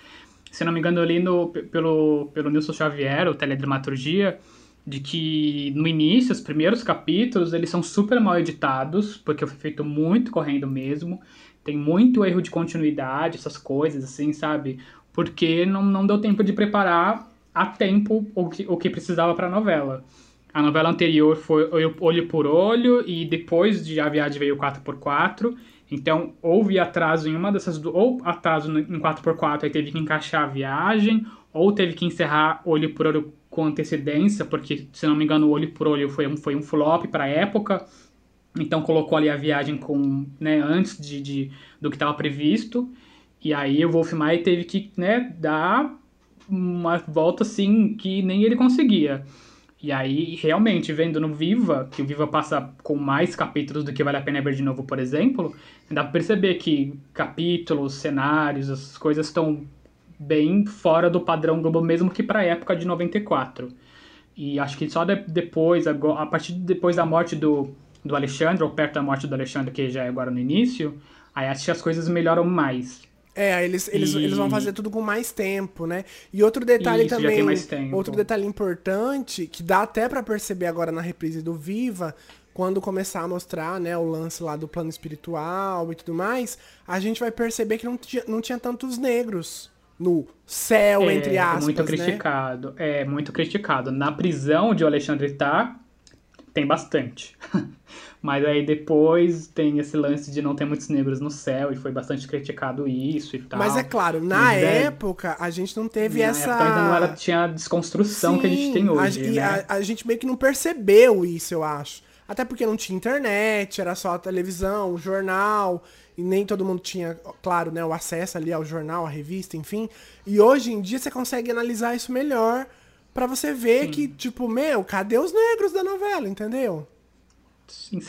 Se não me engano, eu li no, pelo, pelo Nilson Xavier, o Teledramaturgia, de que no início, os primeiros capítulos, eles são super mal editados, porque foi feito muito correndo mesmo. Tem muito erro de continuidade, essas coisas, assim, sabe? Porque não, não deu tempo de preparar a tempo o que, o que precisava para a novela. A novela anterior foi Olho por Olho e depois de A Viagem veio 4x4. Então, houve atraso em uma dessas... Ou atraso em 4x4, aí teve que encaixar a viagem, ou teve que encerrar Olho por Olho com antecedência, porque, se não me engano, Olho por Olho foi um, foi um flop para a época, então colocou ali a viagem com, né, antes de, de do que estava previsto, e aí o Wolf Maia teve que né, dar uma volta assim que nem ele conseguia. E aí, realmente, vendo no Viva, que o Viva passa com mais capítulos do que Vale a Pena Ver de Novo, por exemplo, dá pra perceber que capítulos, cenários, essas coisas estão bem fora do padrão Globo, mesmo que para a época de 94. E acho que só de, depois, a partir de depois da morte do, do Alexandre, ou perto da morte do Alexandre, que já é agora no início, aí acho que as coisas melhoram mais. É, eles, eles, e... eles vão fazer tudo com mais tempo, né? E outro detalhe Isso, também, outro outro detalhe importante, que dá até para perceber agora na reprise do Viva, quando começar a mostrar, né, o lance lá do plano espiritual e tudo mais, a gente vai perceber que não tinha, não tinha tantos negros no céu, é, entre aspas. Muito né? criticado. É, muito criticado. Na prisão de Alexandre tá, tem bastante. Mas aí depois tem esse lance de não ter muitos negros no céu, e foi bastante criticado isso e tal. Mas é claro, na é época a gente não teve na essa. Época ainda não era, tinha a desconstrução Sim, que a gente tem hoje. A, né? a, a gente meio que não percebeu isso, eu acho. Até porque não tinha internet, era só a televisão, o jornal e nem todo mundo tinha, claro, né, o acesso ali ao jornal, à revista, enfim. E hoje em dia você consegue analisar isso melhor para você ver Sim. que, tipo, meu, cadê os negros da novela, entendeu?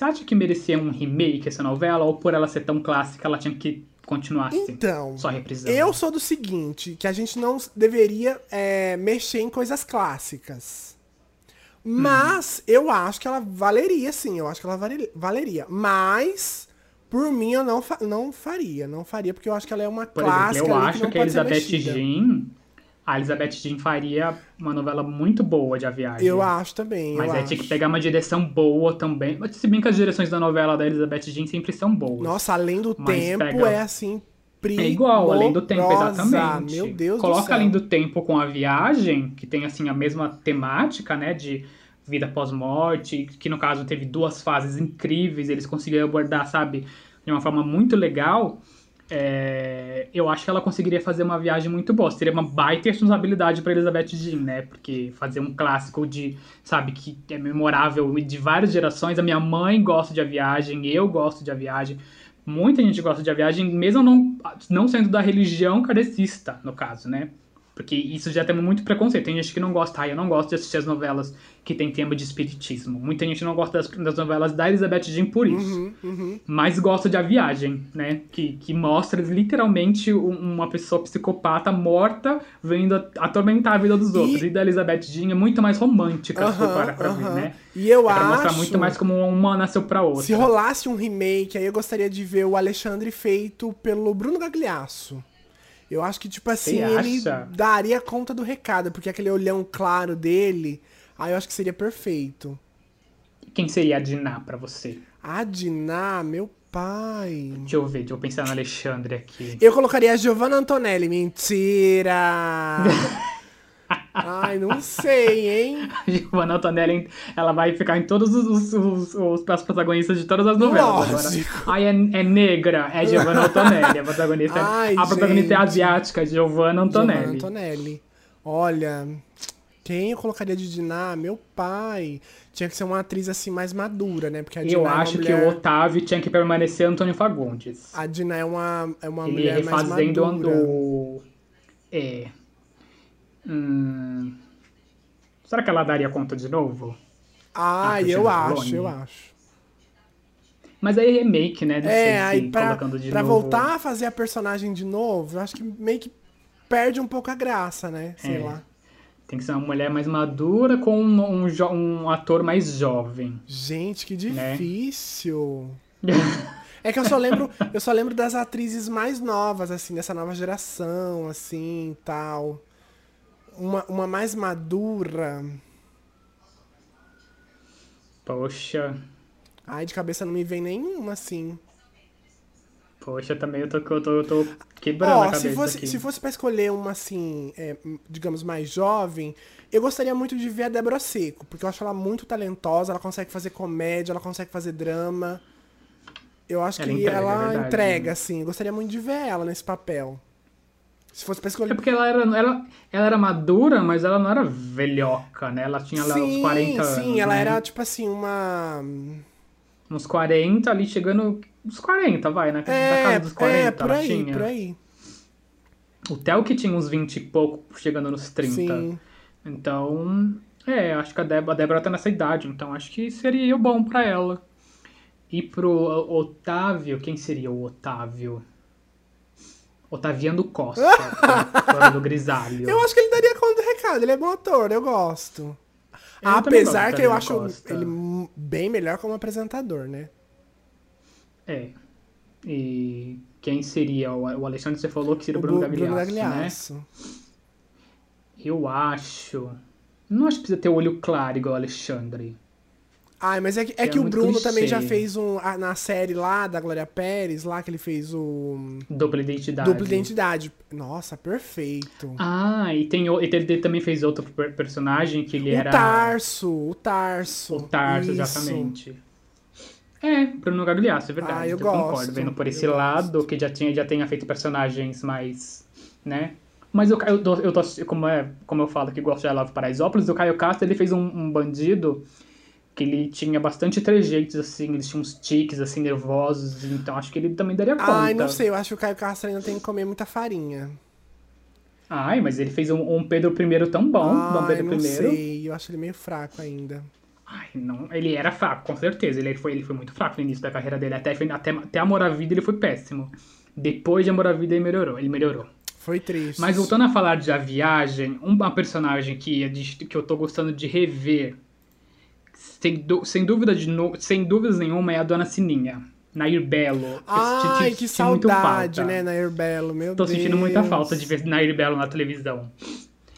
Acha que merecia um remake essa novela? Ou por ela ser tão clássica, ela tinha que continuar assim? Então, só reprisando? eu sou do seguinte, que a gente não deveria é, mexer em coisas clássicas. Mas hum. eu acho que ela valeria, sim. Eu acho que ela valeria. Mas por mim, eu não, fa não faria. Não faria, porque eu acho que ela é uma Por clássica. Exemplo, eu acho que, que a Elizabeth Jean. A Elizabeth Jean faria uma novela muito boa de A Viagem. Eu acho também. Mas aí acho. tinha que pegar uma direção boa também. Mas se bem que as direções da novela da Elizabeth Jean sempre são boas. Nossa, além do tempo pega... é assim. É igual, além do tempo, exatamente. Meu Deus Coloca do céu. além do tempo com a viagem, que tem assim a mesma temática, né? De vida pós-morte, que no caso teve duas fases incríveis, eles conseguiram abordar, sabe, de uma forma muito legal, é, eu acho que ela conseguiria fazer uma viagem muito boa. Seria uma baita responsabilidade para Elizabeth Jean, né? Porque fazer um clássico de, sabe, que é memorável de várias gerações. A minha mãe gosta de A Viagem, eu gosto de A Viagem. Muita gente gosta de A Viagem, mesmo não, não sendo da religião kardecista, no caso, né? Porque isso já tem muito preconceito. Tem gente que não gosta, ah, eu não gosto de assistir as novelas que tem tema de espiritismo. Muita gente não gosta das, das novelas da Elizabeth Jean por isso. Uhum, uhum. Mas gosta de A Viagem, né? Que, que mostra literalmente uma pessoa psicopata morta vendo atormentar a vida dos outros. E, e da Elizabeth Jean é muito mais romântica, uhum, se for para pra ver, né? E eu é acho. mostrar muito mais como uma nasceu pra outra. Se rolasse um remake, aí eu gostaria de ver o Alexandre feito pelo Bruno Gagliasso. Eu acho que, tipo assim, ele daria conta do recado, porque aquele olhão claro dele, aí eu acho que seria perfeito. Quem seria a Diná pra você? A Diná, meu pai. Deixa eu ver, deixa eu pensar no Alexandre aqui. Eu colocaria a Giovanna Antonelli. Mentira! Ai, não sei, hein? A Giovanna Antonelli, ela vai ficar em todos os, os, os, os protagonistas de todas as novelas Lógico. agora. Ai, é, é negra, é Giovanna Antonelli. A protagonista, Ai, a protagonista é asiática, Giovanna Antonelli. Giovanna Antonelli. Olha, Quem eu colocaria de Diná? Meu pai. Tinha que ser uma atriz assim mais madura, né? Porque a Diná Eu é acho que mulher... o Otávio tinha que permanecer Antônio Fagundes. A Diná é uma, é uma Ele mulher mais refazendo madura. o. É. Hum, Será que ela daria conta de novo? Ah, eu acho, eu acho. Mas aí é remake, né? Não É, se aí pra, colocando de pra novo. voltar a fazer a personagem de novo, eu acho que meio que perde um pouco a graça, né? Sei É. lá. Tem que ser uma mulher mais madura com um, um um ator mais jovem. Gente, que Né? difícil. É que eu só lembro, eu só lembro das atrizes mais novas, assim, dessa nova geração, assim, tal. Uma, uma mais madura. Poxa. Ai, de cabeça não me vem nenhuma, assim. Poxa, também eu tô, eu tô, eu tô quebrando a Ó, cabeça se fosse, aqui. se fosse pra escolher uma, assim, é, digamos, mais jovem, eu gostaria muito de ver a Débora Seco, porque eu acho ela muito talentosa, ela consegue fazer comédia, ela consegue fazer drama. Eu acho Ela que entrega, é ela verdade, entrega, né? assim. Eu gostaria muito de ver ela nesse papel. Se fosse pra É escolher. porque ela era, ela, ela era madura, mas ela não era velhoca, né? Ela tinha lá uns 40 anos. sim, ela né? era, tipo assim, uma. Uns 40 ali, chegando. Uns 40, vai, né? da É, casa dos 40, é, por ela aí, tinha. por aí. O Theo que tinha uns 20 e pouco, chegando nos 30. Sim. Então, é, acho que a Débora, a Débora tá nessa idade, então acho que seria bom pra ela. E pro Otávio, quem seria o Otávio? Otaviano Costa, do Grisalho. Eu acho que ele daria conta do recado, ele é bom ator, eu gosto. Eu Apesar gosto que eu acho Costa. ele bem melhor como apresentador, né? É. E quem seria? O Alexandre, você falou que seria o Bruno Bu- Gagliasso, Bruno né? Gagliasso. Eu acho... Não acho que precisa ter olho claro igual o Alexandre. Ai, mas é que, é É que o muito Bruno clichê. também já fez um. Na série lá da Glória Pérez, lá que ele fez o. Dupla identidade. Dupla Identidade. Nossa, perfeito. Ah, e tem o- e ele também fez outro per- personagem que ele o era... Tarso, o Tarso. O Tarso, Isso. exatamente. É, Bruno Gagliasso, é verdade. Ah, eu concordo, gosto, vendo por eu esse lado, que já, tinha, já tenha feito personagens mais, né? Mas eu, eu, eu tô, como, é, como eu falo que gosto de I Love Paraisópolis, o Caio Castro, ele fez um, um bandido que ele tinha bastante trejeitos, assim, eles tinham uns tiques, assim, nervosos, então acho que ele também daria conta. Ai, não sei, eu acho que o Caio Castro ainda tem que comer muita farinha. Ai, mas ele fez um, um Pedro I tão bom, Dom Ai, Pedro não I. sei, eu acho ele meio fraco ainda. Ai, não, ele era fraco, com certeza. Ele foi, ele foi muito fraco no início da carreira dele. Até, até, até Amor à Vida ele foi péssimo. Depois de Amor à Vida ele melhorou. Ele melhorou. Foi triste. Mas voltando a falar de A Viagem, uma personagem que, que eu tô gostando de rever, sem, sem, dúvida de no- sem dúvidas nenhuma, é a Dona Sininha. Nair Belo. Ai, que saudade, né, Nair Belo, meu Tô Deus. sentindo muita falta de ver Nair Belo na televisão.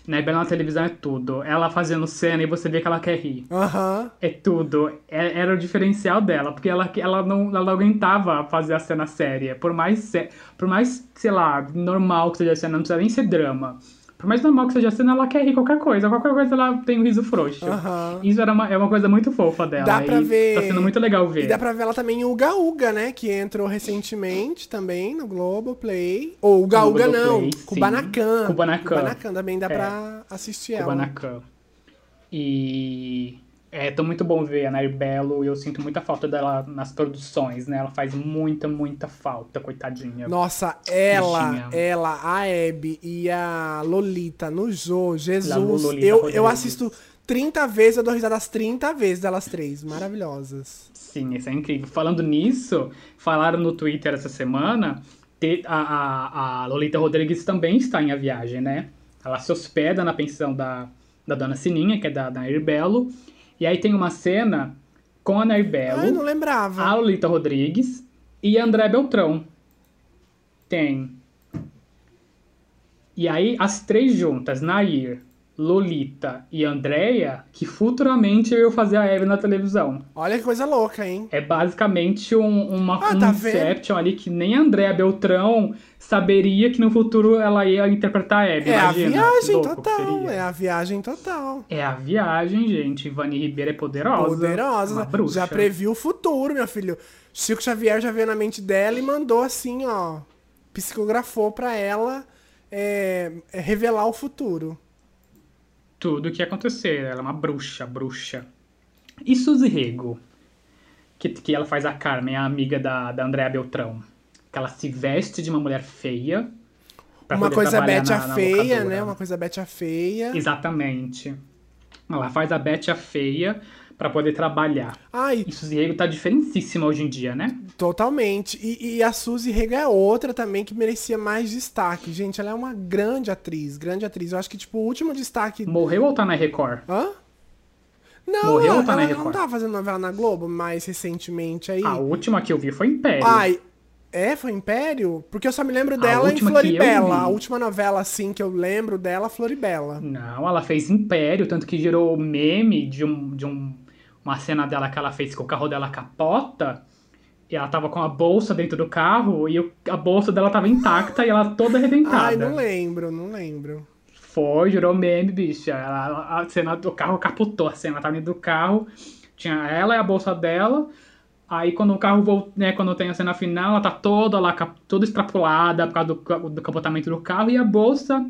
Nair Belo na televisão é tudo. Ela fazendo cena e você vê que ela quer rir. Aham. É tudo. É- Era o diferencial dela, porque ela, ela, não, ela não aguentava fazer a cena séria. Por mais, por mais, sei lá, normal que seja a cena, não precisa nem ser drama. Por mais normal que seja a cena, ela quer rir qualquer coisa. Qualquer coisa ela tem um riso frouxo. Aham. Isso era uma, é uma coisa muito fofa dela. Dá pra e ver- Tá sendo muito legal ver. E dá pra ver ela também em Uga Uga, né? Que entrou recentemente também no Globoplay. Ou Uga No Uga não, sim. Kubanacan. Kubanacan. Kubanacan também dá É. pra assistir ela. Kubanacan. E é tão muito bom ver a Nair Belo e eu sinto muita falta dela nas produções, né? Ela faz muita, muita falta, coitadinha. Nossa, ela, Bichinha. ela, a Abby e a Lolita no Jô, Jesus. Lolita eu, eu assisto 30 vezes, eu dou risada as 30 vezes delas três. Maravilhosas. Sim, isso é incrível. Falando nisso, falaram no Twitter essa semana, a, a, a Lolita Rodrigues também está em A Viagem, né? Ela se hospeda na pensão da, da Dona Sininha, que é da Nair Belo, e aí tem uma cena com a Nair Belo, Ai, não lembrava. a Lolita Rodrigues e André Beltrão. Tem. E aí, as três juntas, Nair, Lolita e Andréia, que futuramente eu ia fazer a Eve na televisão. Olha que coisa louca, hein? É basicamente um, uma, Ah, um tá? Inception ali que nem a Andréa Beltrão saberia que no futuro ela ia interpretar a Eve. É a Imagina, que viagem louco total. É a viagem total. É a viagem, gente. Ivani Ribeiro é poderosa. Poderosa. Já previu o futuro, meu filho. Chico Xavier já veio na mente dela e mandou assim, ó. Psicografou pra ela é, é, revelar o futuro. Tudo o que acontecer. Ela é uma bruxa, bruxa. E Suzy Rego, que, que ela faz a Carmen, a amiga da, da Andréa Beltrão. Que ela se veste de uma mulher feia. pra Uma poder coisa na- a na feia, locadora. né? Uma coisa Bete a feia. Exatamente. Ela faz a Bete a feia pra poder trabalhar. Ai, E Suzy Rego tá diferentíssima hoje em dia, né? totalmente. E, e a Suzy Rega é outra também que merecia mais destaque. Gente, ela é uma grande atriz, grande atriz. Eu acho que, tipo, o último destaque. Morreu ou tá na Record? Hã? Não, Morreu ela, ou tá na ela não Record? tá fazendo novela na Globo mais recentemente aí. A última que eu vi foi Império. Ai, é? Foi Império? Porque eu só me lembro dela em Floribela. A última novela, assim, que eu lembro dela, Floribela. Não, ela fez Império, tanto que gerou meme de, um, de um, uma cena dela que ela fez que o carro dela capota. E ela tava com a bolsa dentro do carro e a bolsa dela tava intacta e ela toda arrebentada. Ai, não lembro, não lembro. Foi, gerou meme, bicha. Ela, a cena do carro capotou, a cena tava dentro do carro. Tinha ela e a bolsa dela. Aí quando o carro volta, né, quando tem a cena final, ela tá toda lá, toda extrapolada por causa do, do capotamento do carro e a bolsa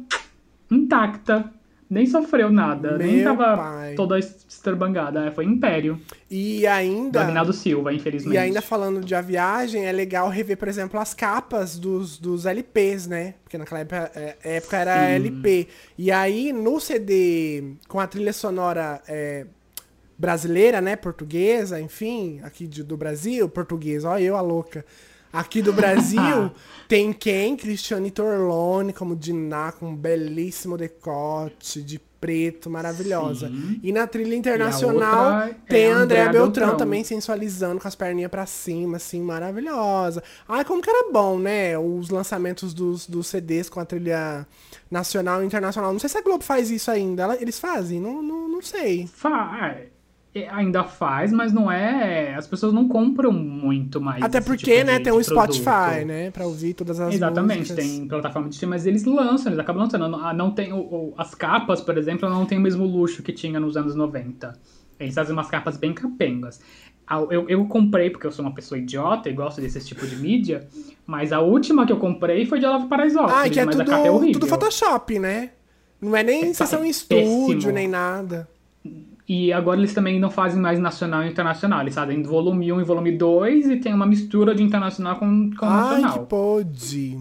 intacta. Nem sofreu nada, nem Meu tava pai. toda estrambangada. É, Foi Império, E ainda. Agnaldo Silva, infelizmente. E ainda falando de a viagem, é legal rever, por exemplo, as capas dos, dos LPs, né? Porque naquela época, é, época era Sim. LP. E aí, no CD, com a trilha sonora é, brasileira, né? Portuguesa, enfim, aqui de- do Brasil, português, ó, eu a louca. Aqui do Brasil, tem quem? Cristiane Torlone, como Diná, com um belíssimo decote de preto, maravilhosa. Sim. E na trilha internacional é tem a a Andréa Beltrão, Beltrão. também sensualizando com as perninhas pra cima, assim, maravilhosa. Ai, como que era bom, né? Os lançamentos dos, dos CDs com a trilha nacional e internacional. Não sei se a Globo faz isso ainda. Ela- eles fazem? Não, não, não sei. Fa- é, ainda faz, mas não é. As pessoas não compram muito mais. Até porque, tipo né, tem o produto. Spotify, né? Pra ouvir todas as Exatamente, músicas. tem plataforma de streaming, mas eles lançam, eles acabam lançando. Não, ah, não tem o- as capas, por exemplo, não tem o mesmo luxo que tinha nos anos 90. Eles fazem umas capas bem capengas. Eu, eu comprei porque eu sou uma pessoa idiota e gosto desse tipo de mídia, mas a última que eu comprei foi de Olavo Paraisópolis, Ah, que é mas a capa é tudo, horrível. tudo Photoshop, né? Não é nem É, sessão é em estúdio, nem nada. E agora eles também não fazem mais nacional e internacional, eles fazem volume 1 e volume 2 e tem uma mistura de internacional com, com Ai, nacional. que pode.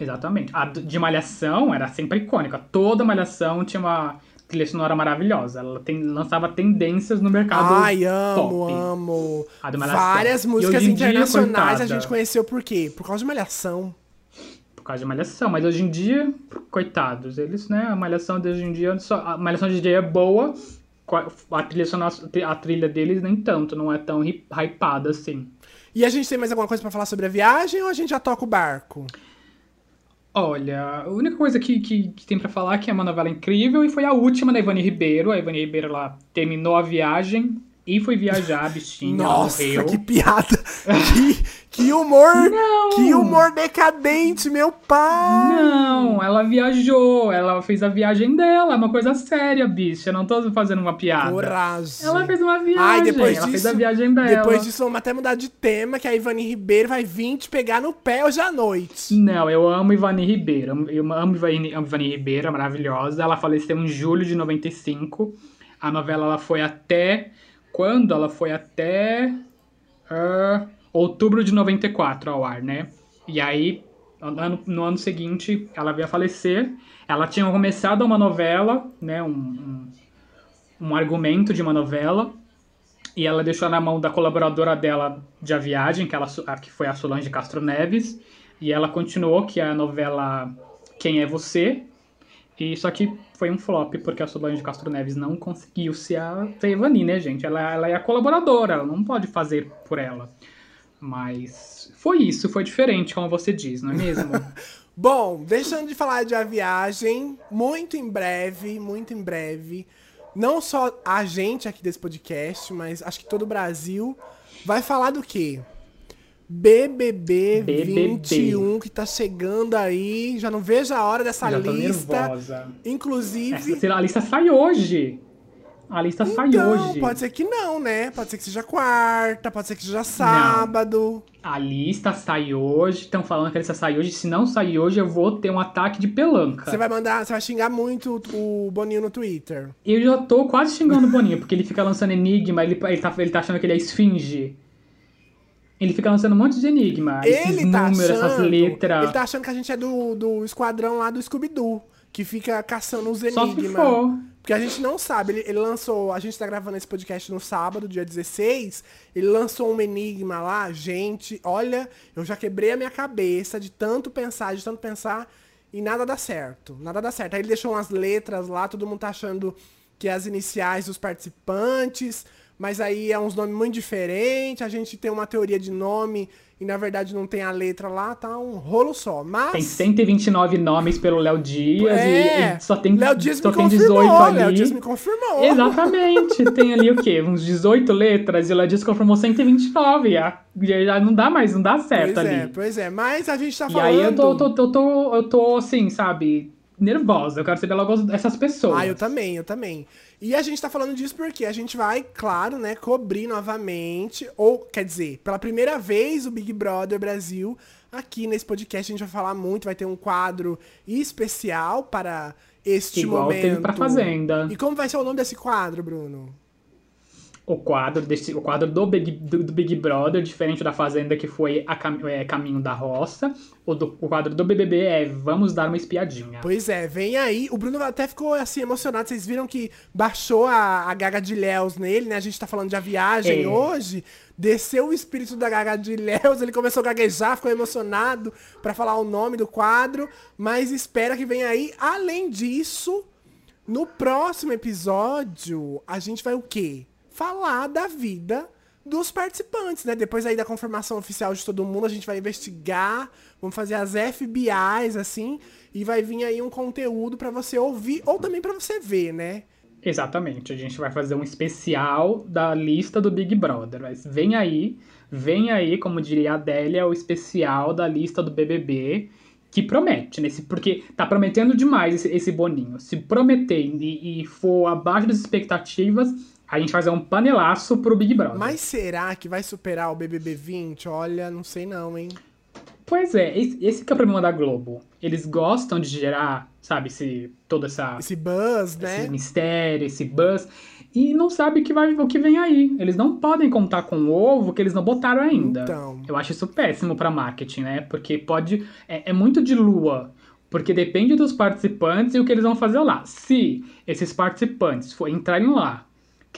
Exatamente. A de Malhação era sempre icônica. Toda Malhação tinha uma trilha sonora maravilhosa. Ela tem- lançava tendências no mercado Ai, amo, pop. amo. A do Malhação. Várias músicas hoje em dia, internacionais a gente conheceu por quê? Por causa de Malhação. Por causa de Malhação. Mas hoje em dia, coitados, eles, né? A Malhação de hoje em dia, só, a Malhação de hoje em dia é boa, a trilha, sonora, a trilha deles nem tanto, não é tão hypada assim. E a gente tem mais alguma coisa pra falar sobre a viagem ou a gente já toca o barco? Olha, a única coisa que, que, que tem pra falar é que é uma novela incrível e foi a última da Ivani Ribeiro. A Ivani Ribeiro, ela terminou a viagem e foi viajar, a bichinha, Nossa, morreu. que piada! que, que humor! Não. Que humor decadente, meu pai! Não, ela viajou, ela fez a viagem dela, é uma coisa séria, bicha. Eu não tô fazendo uma piada. Coragem. Ela fez uma viagem, Ai, depois ela disso, fez a viagem dela. Depois disso, vamos até mudar de tema, que a Ivani Ribeiro vai vir te pegar no pé hoje à noite. Não, eu amo Ivani Ribeiro. Eu amo Ivani, Ivani Ribeiro, é maravilhosa. Ela faleceu em julho de 95. A novela ela foi até. Quando? Ela foi até. ah, outubro de 94 ao ar, né? E aí, no ano, no ano seguinte, ela veio a falecer. Ela tinha começado uma novela, né? Um, um, um argumento de uma novela. E ela deixou na mão da colaboradora dela de A Viagem, que, ela, que foi a Solange Castro Neves. E ela continuou, que é a novela Quem é Você? E só que foi um flop, porque a Solange Castro Neves não conseguiu ser a Ivani, né, gente? Ela, ela é a colaboradora, ela não pode fazer por ela. Mas foi isso, foi diferente, como você diz, não é mesmo? Bom, deixando de falar de A Viagem, muito em breve, muito em breve, não só a gente aqui desse podcast, mas acho que todo o Brasil vai falar do quê? BBB, BBB. 21, que tá chegando aí. Já não vejo a hora dessa Já lista. nervosa. Inclusive, Essa, a lista sai hoje. A lista sai Então, hoje. pode ser que não, né? Pode ser que seja quarta, pode ser que seja sábado. A lista sai hoje. Estão falando que a lista sai hoje. Se não sair hoje, eu vou ter um ataque de pelanca. Você vai mandar, você vai xingar muito o Boninho no Twitter. Eu já tô quase xingando o Boninho, porque ele fica lançando enigma, ele, ele, tá, ele tá achando que ele é esfinge. Ele fica lançando um monte de enigma. esses ele tá números, achando. essas letras. Ele tá achando que a gente é do, do esquadrão lá do Scooby-Doo, que fica caçando os Só se enigmas. for. Porque a gente não sabe, ele, ele lançou, a gente tá gravando esse podcast no sábado, dia 16, ele lançou um enigma lá, gente, olha, eu já quebrei a minha cabeça de tanto pensar, de tanto pensar, e nada dá certo, nada dá certo. Aí ele deixou umas letras lá, todo mundo tá achando que é as iniciais dos participantes, mas aí é uns nomes muito diferentes, a gente tem uma teoria de nome e na verdade não tem a letra lá, tá um rolo só. Mas Tem 129 nomes pelo Léo Dias é, e, e só tem, Léo Dias só tem confirmou, 18 ali. Léo Dias me confirmou. Exatamente. tem ali o quê? Uns 18 letras e o Léo Dias confirmou 129. Já, já não dá mais, não dá certo Pois ali. é, pois é, mas a gente tá E falando... aí eu tô, tô, tô, tô, eu tô assim, sabe, nervosa. Eu quero saber logo essas pessoas. Ah, eu também, eu também. E a gente tá falando disso porque a gente vai, claro, né, cobrir novamente, ou, quer dizer, pela primeira vez o Big Brother Brasil. Aqui nesse podcast a gente vai falar muito, vai ter um quadro especial para este Igual momento. teve pra Fazenda. E como vai ser o nome desse quadro, Bruno? O quadro desse, o quadro do Big, do, do Big Brother, diferente da Fazenda que foi a cam, é, Caminho da Roça, o, do, o quadro do BBB é Vamos Dar uma Espiadinha. Pois é, vem aí. O Bruno até ficou assim emocionado. Vocês viram que baixou a, a Gaga de Léus nele, né? A gente tá falando de a viagem É. hoje. Desceu o espírito da Gaga de Léus, ele começou a gaguejar, ficou emocionado pra falar o nome do quadro, mas espera que venha aí. Além disso, no próximo episódio, a gente vai o quê? Falar da vida dos participantes, né? Depois aí da confirmação oficial de todo mundo, a gente vai investigar, vamos fazer as FBIs, assim, e vai vir aí um conteúdo pra você ouvir ou também pra você ver, né? Exatamente, a gente vai fazer um especial da lista do Big Brother. Mas vem aí, vem aí, como diria a Adélia, o especial da lista do BBB, que promete, nesse, porque tá prometendo demais esse, esse Boninho. Se prometer e, e for abaixo das expectativas, a gente fazer um panelaço pro Big Brother. Mas será que vai superar o BBB 20? Olha, não sei não, hein? Pois é, esse, esse que é o problema da Globo. Eles gostam de gerar, sabe, esse, toda essa Esse buzz, né? esse mistério, esse buzz, e não sabe o que, vai, o que vem aí. Eles não podem contar com o ovo que eles não botaram ainda. Então. Eu acho isso péssimo pra marketing, né? Porque pode. É, é muito de lua. Porque depende dos participantes e o que eles vão fazer lá. Se esses participantes for entrarem lá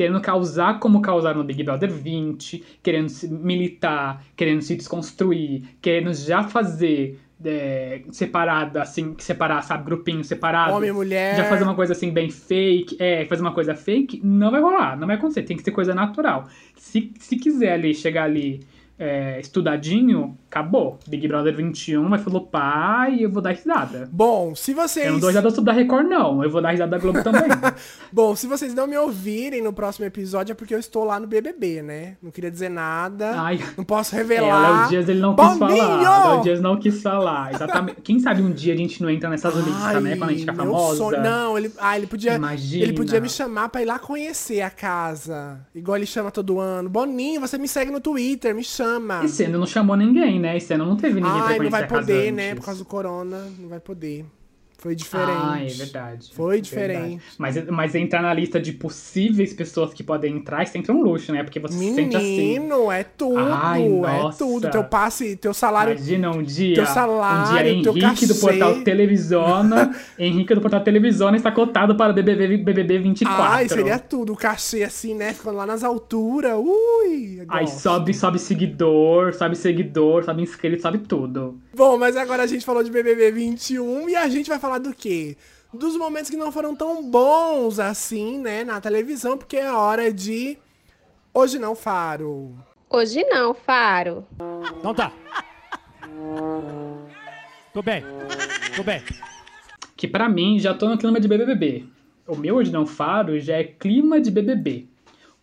querendo causar como causaram no Big Brother 20, querendo se militar, querendo se desconstruir, querendo já fazer é, separado, assim, separar, sabe, grupinho separado. Homem e mulher. Já fazer uma coisa assim bem fake, é, fazer uma coisa fake, não vai rolar, não vai acontecer, tem que ser coisa natural. Se, se quiser ali, chegar ali é, estudadinho, acabou. Big Brother 21 vai flopar e eu vou dar risada. Bom, se vocês. Eu não dou risada da Record, não. Eu vou dar risada da Globo também. Bom, se vocês não me ouvirem no próximo episódio é porque eu estou lá no BBB, né? Não queria dizer nada. Ai. Não posso É, o revelar. Léo Dias ele não quis falar. O Léo Dias não quis falar. Exatamente. Quem sabe um dia a gente não entra nessas listas, né? Quando a gente fica famosa. sonho- Não, ele, ah, ele podia. Imagina. Ele podia me chamar pra ir lá conhecer a casa. Igual ele chama todo ano. Boninho, você me segue no Twitter, me chama. Esse ano não chamou ninguém, né? Esse ano não teve ninguém pra Ai, conhecer não vai poder, né? Por causa do corona, não vai poder. Foi diferente. Ah, é verdade. Foi É diferente. verdade. Mas, mas entrar na lista de possíveis pessoas que podem entrar é sempre um luxo, né? Porque você se sente assim. Menino, é tudo, Ai, é tudo. Teu passe, teu salário. Imagina um dia. teu salário, um dia Henrique do portal Televisona. Henrique do portal Televisona está cotado para o BBB, BBB 24. Ai, seria tudo. O cachê assim, né? Ficando lá nas alturas. Ui! Aí sobe, sobe seguidor, sobe seguidor, sobe inscrito, sobe tudo. Bom, mas agora a gente falou de BBB 21 e a gente vai falar do quê? Dos momentos que não foram tão bons assim, né, na televisão, porque é hora de. Hoje não, Faro. Hoje não, Faro. Então tá. Tô bem. Tô bem. Que pra mim já tô no clima de BBB. O meu hoje não faro já é clima de BBB.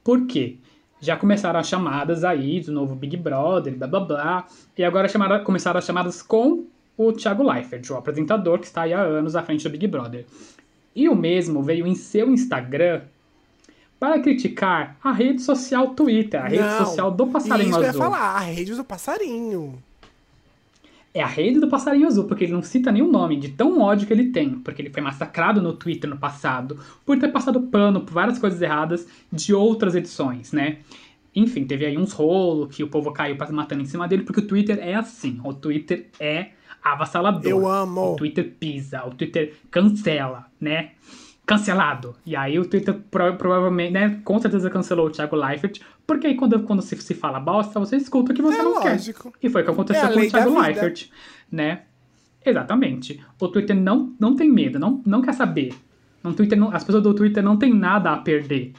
Por quê? Já começaram as chamadas aí do novo Big Brother, blá blá blá. E agora chamaram, começaram as chamadas com o Thiago Leifert, o apresentador que está aí há anos à frente do Big Brother. E o mesmo veio em seu Instagram para criticar a rede social Twitter, a rede Não, social do passarinho isso que eu ia azul. falar, a rede do passarinho. É a rede do passarinho azul, porque ele não cita nenhum nome de tão ódio que ele tem, porque ele foi massacrado no Twitter no passado por ter passado pano por várias coisas erradas de outras edições, né? Enfim, teve aí uns rolos que o povo caiu matando em cima dele, porque o Twitter é assim. O Twitter é avassalador. Eu amo. O Twitter pisa, o Twitter cancela, né? Cancelado. E aí o Twitter pro- provavelmente, né, com certeza cancelou o Thiago Leifert, porque aí quando, quando se, se fala bosta, você escuta o que você É não lógico. quer. E foi o que aconteceu É com o Thiago. Leifert, né? Exatamente. O Twitter não, não tem medo, não, não quer saber. No Twitter não- as pessoas do Twitter não têm nada a perder.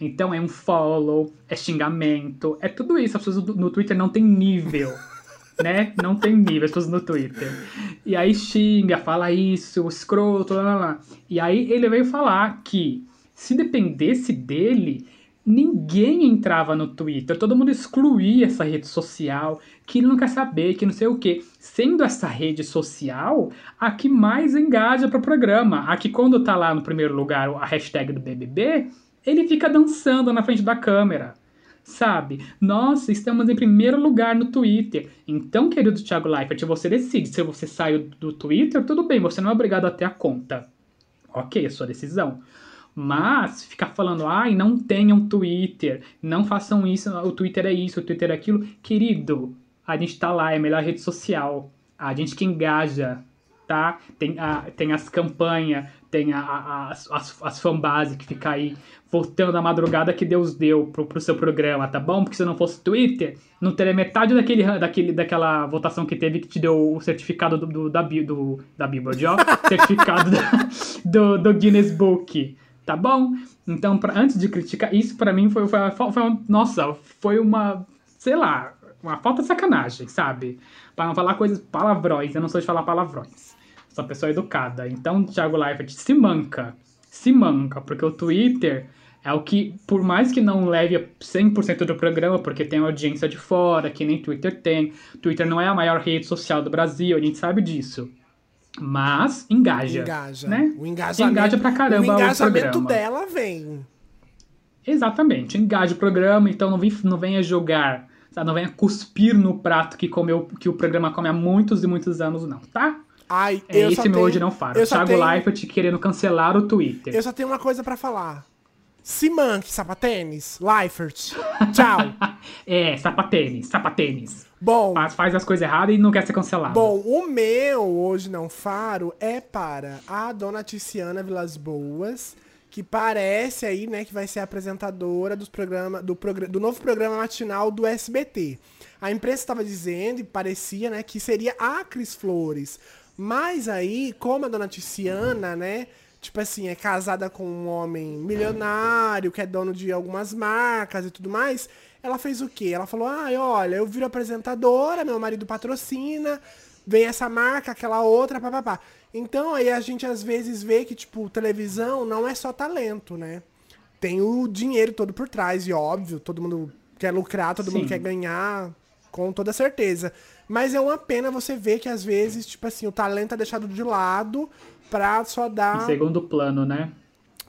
Então é um follow, é xingamento, é tudo isso. As pessoas do- no Twitter não tem nível, né? Não tem nível as pessoas no Twitter. E aí xinga, fala isso, escroto, lá, lá, lá. E aí ele veio falar que se dependesse dele, ninguém entrava no Twitter, todo mundo excluía essa rede social, que ele não quer saber, que não sei o quê. Sendo essa rede social a que mais engaja pro programa, a que quando tá lá no primeiro lugar a hashtag do BBB, ele fica dançando na frente da câmera. Sabe? Nossa, estamos em primeiro lugar no Twitter. Então, querido Thiago Leifert, você decide. Se você saiu do Twitter, tudo bem, você não é obrigado a ter a conta. Ok, é sua decisão. Mas ficar falando, ai, não tenham Twitter, não façam isso, o Twitter é isso, o Twitter é aquilo. Querido, a gente tá lá, é a melhor rede social. A gente que engaja, tá? Tem, a, tem as campanhas, tem a, a- as, as, as fanbase que fica aí voltando a madrugada que Deus deu pro, pro seu programa, tá bom? Porque se não fosse Twitter, não teria metade daquele, daquele, daquela votação que teve que te deu o certificado do, do- da, do, da Billboard, ó. certificado da- do, do Guinness Book, tá bom? Então, pra, antes de criticar, isso pra mim foi, foi, foi uma- Nossa, foi uma. Sei lá, uma falta de sacanagem, sabe? Pra não falar coisas palavrões, eu não sou de falar palavrões. Sou uma pessoa educada. Então, Thiago Leifert se manca. Se manca, porque o Twitter é o que, por mais que não leve a 100% do programa, porque tem audiência de fora, que nem Twitter tem. Twitter não é a maior rede social do Brasil, a gente sabe disso. Mas engaja. Engaja. Né? O engajamento, Engaja pra caramba o o engajamento programa. dela vem. Exatamente, engaja o programa, então não, vem, não venha jogar, não venha cuspir no prato que, comeu, que o programa come há muitos e muitos anos, não, tá? Ai, É eu esse meu tenho, hoje não faro. eu Thiago tenho- Leifert querendo cancelar o Twitter. Eu só tenho uma coisa pra falar. Se manque, sapatênis, Leifert. Tchau. É, sapatênis, sapatênis. Bom, Faz, faz as coisas erradas e não quer ser cancelado. bom, o meu hoje não faro é para a dona Tiziana Vilas Boas, que parece aí, né, que vai ser apresentadora dos programa, do, progra- do novo programa matinal do SBT. A imprensa estava dizendo, e parecia, né, que seria a Cris Flores. Mas aí, como a dona Tiziana, né, tipo assim, é casada com um homem milionário, que é dono de algumas marcas e tudo mais, ela fez o quê? Ela falou, ai, olha, eu viro apresentadora, meu marido patrocina, vem essa marca, aquela outra, papapá. Então aí a gente às vezes vê que, tipo, televisão não é só talento, né? Tem o dinheiro todo por trás, e óbvio, todo mundo quer lucrar, todo mundo Sim. quer ganhar, com toda certeza. Mas é uma pena você ver que às vezes, tipo assim, o talento é deixado de lado pra só Em dar segundo plano, né?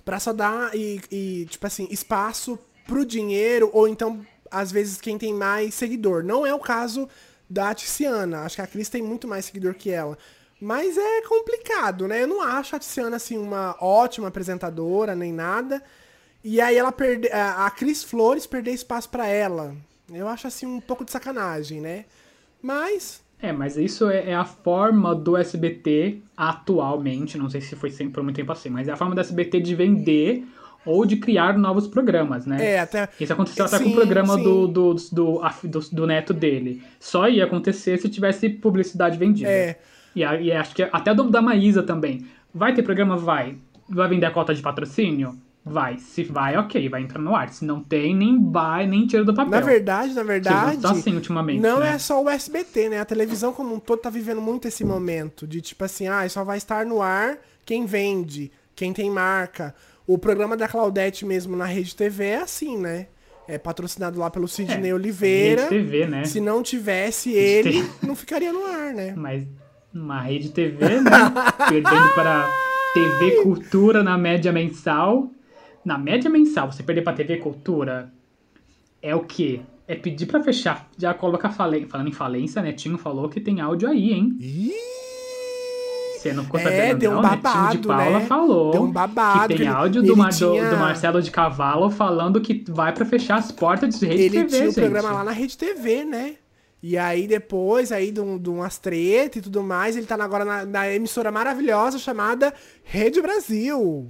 Pra só dar e, e, tipo assim, espaço pro dinheiro, ou então, às vezes, quem tem mais seguidor. Não é o caso da Tiziana. Acho que a Cris tem muito mais seguidor que ela. Mas é complicado, né? Eu não acho a Tiziana, assim, uma ótima apresentadora, nem nada. E aí ela perde. A a Cris Flores perder espaço pra ela. Eu acho, assim, um pouco de sacanagem, né? Mas. É, mas isso é, é a forma do SBT atualmente, não sei se foi sempre por muito tempo assim, mas é a forma do SBT de vender ou de criar novos programas, né? É, até. Isso aconteceu até com Sim, o programa do, do, do, do, do neto dele. Só ia acontecer se tivesse publicidade vendida. É. E, e acho que até do da Maísa também. Vai ter programa? Vai. Vai vender a cota de patrocínio? Vai. Se vai, ok, vai entrar no ar. Se não tem, nem vai, nem tira do papel. Na verdade, na verdade. tá assim ultimamente. Não né? é só o SBT, né? A televisão como um todo tá vivendo muito esse momento de tipo assim, ah, só vai estar no ar quem vende, quem tem marca. O programa da Claudete mesmo na Rede TV é assim, né? É patrocinado lá pelo Sidney Oliveira. Rede TV, né? Se não tivesse ele, TV. não ficaria no ar, né? Mas uma rede TV, né? Perdendo para TV Cultura na média mensal. Na média mensal, você perder pra TV Cultura, é o quê? É pedir pra fechar. Já coloca falência. Falando em falência, Netinho falou que tem áudio aí, hein? Ih! Você não ficou É, sabendo, deu um não? Netinho babado, de Paula né? falou Deu um babado, que tem ele- áudio do, ele do- tinha- do Marcelo de Cavalo falando que vai pra fechar as portas de rede Ele TV, tinha o gente. programa lá na Rede TV, né? E aí depois, aí de, um, de umas tretas e tudo mais, ele tá agora na, na emissora maravilhosa chamada Rede Brasil.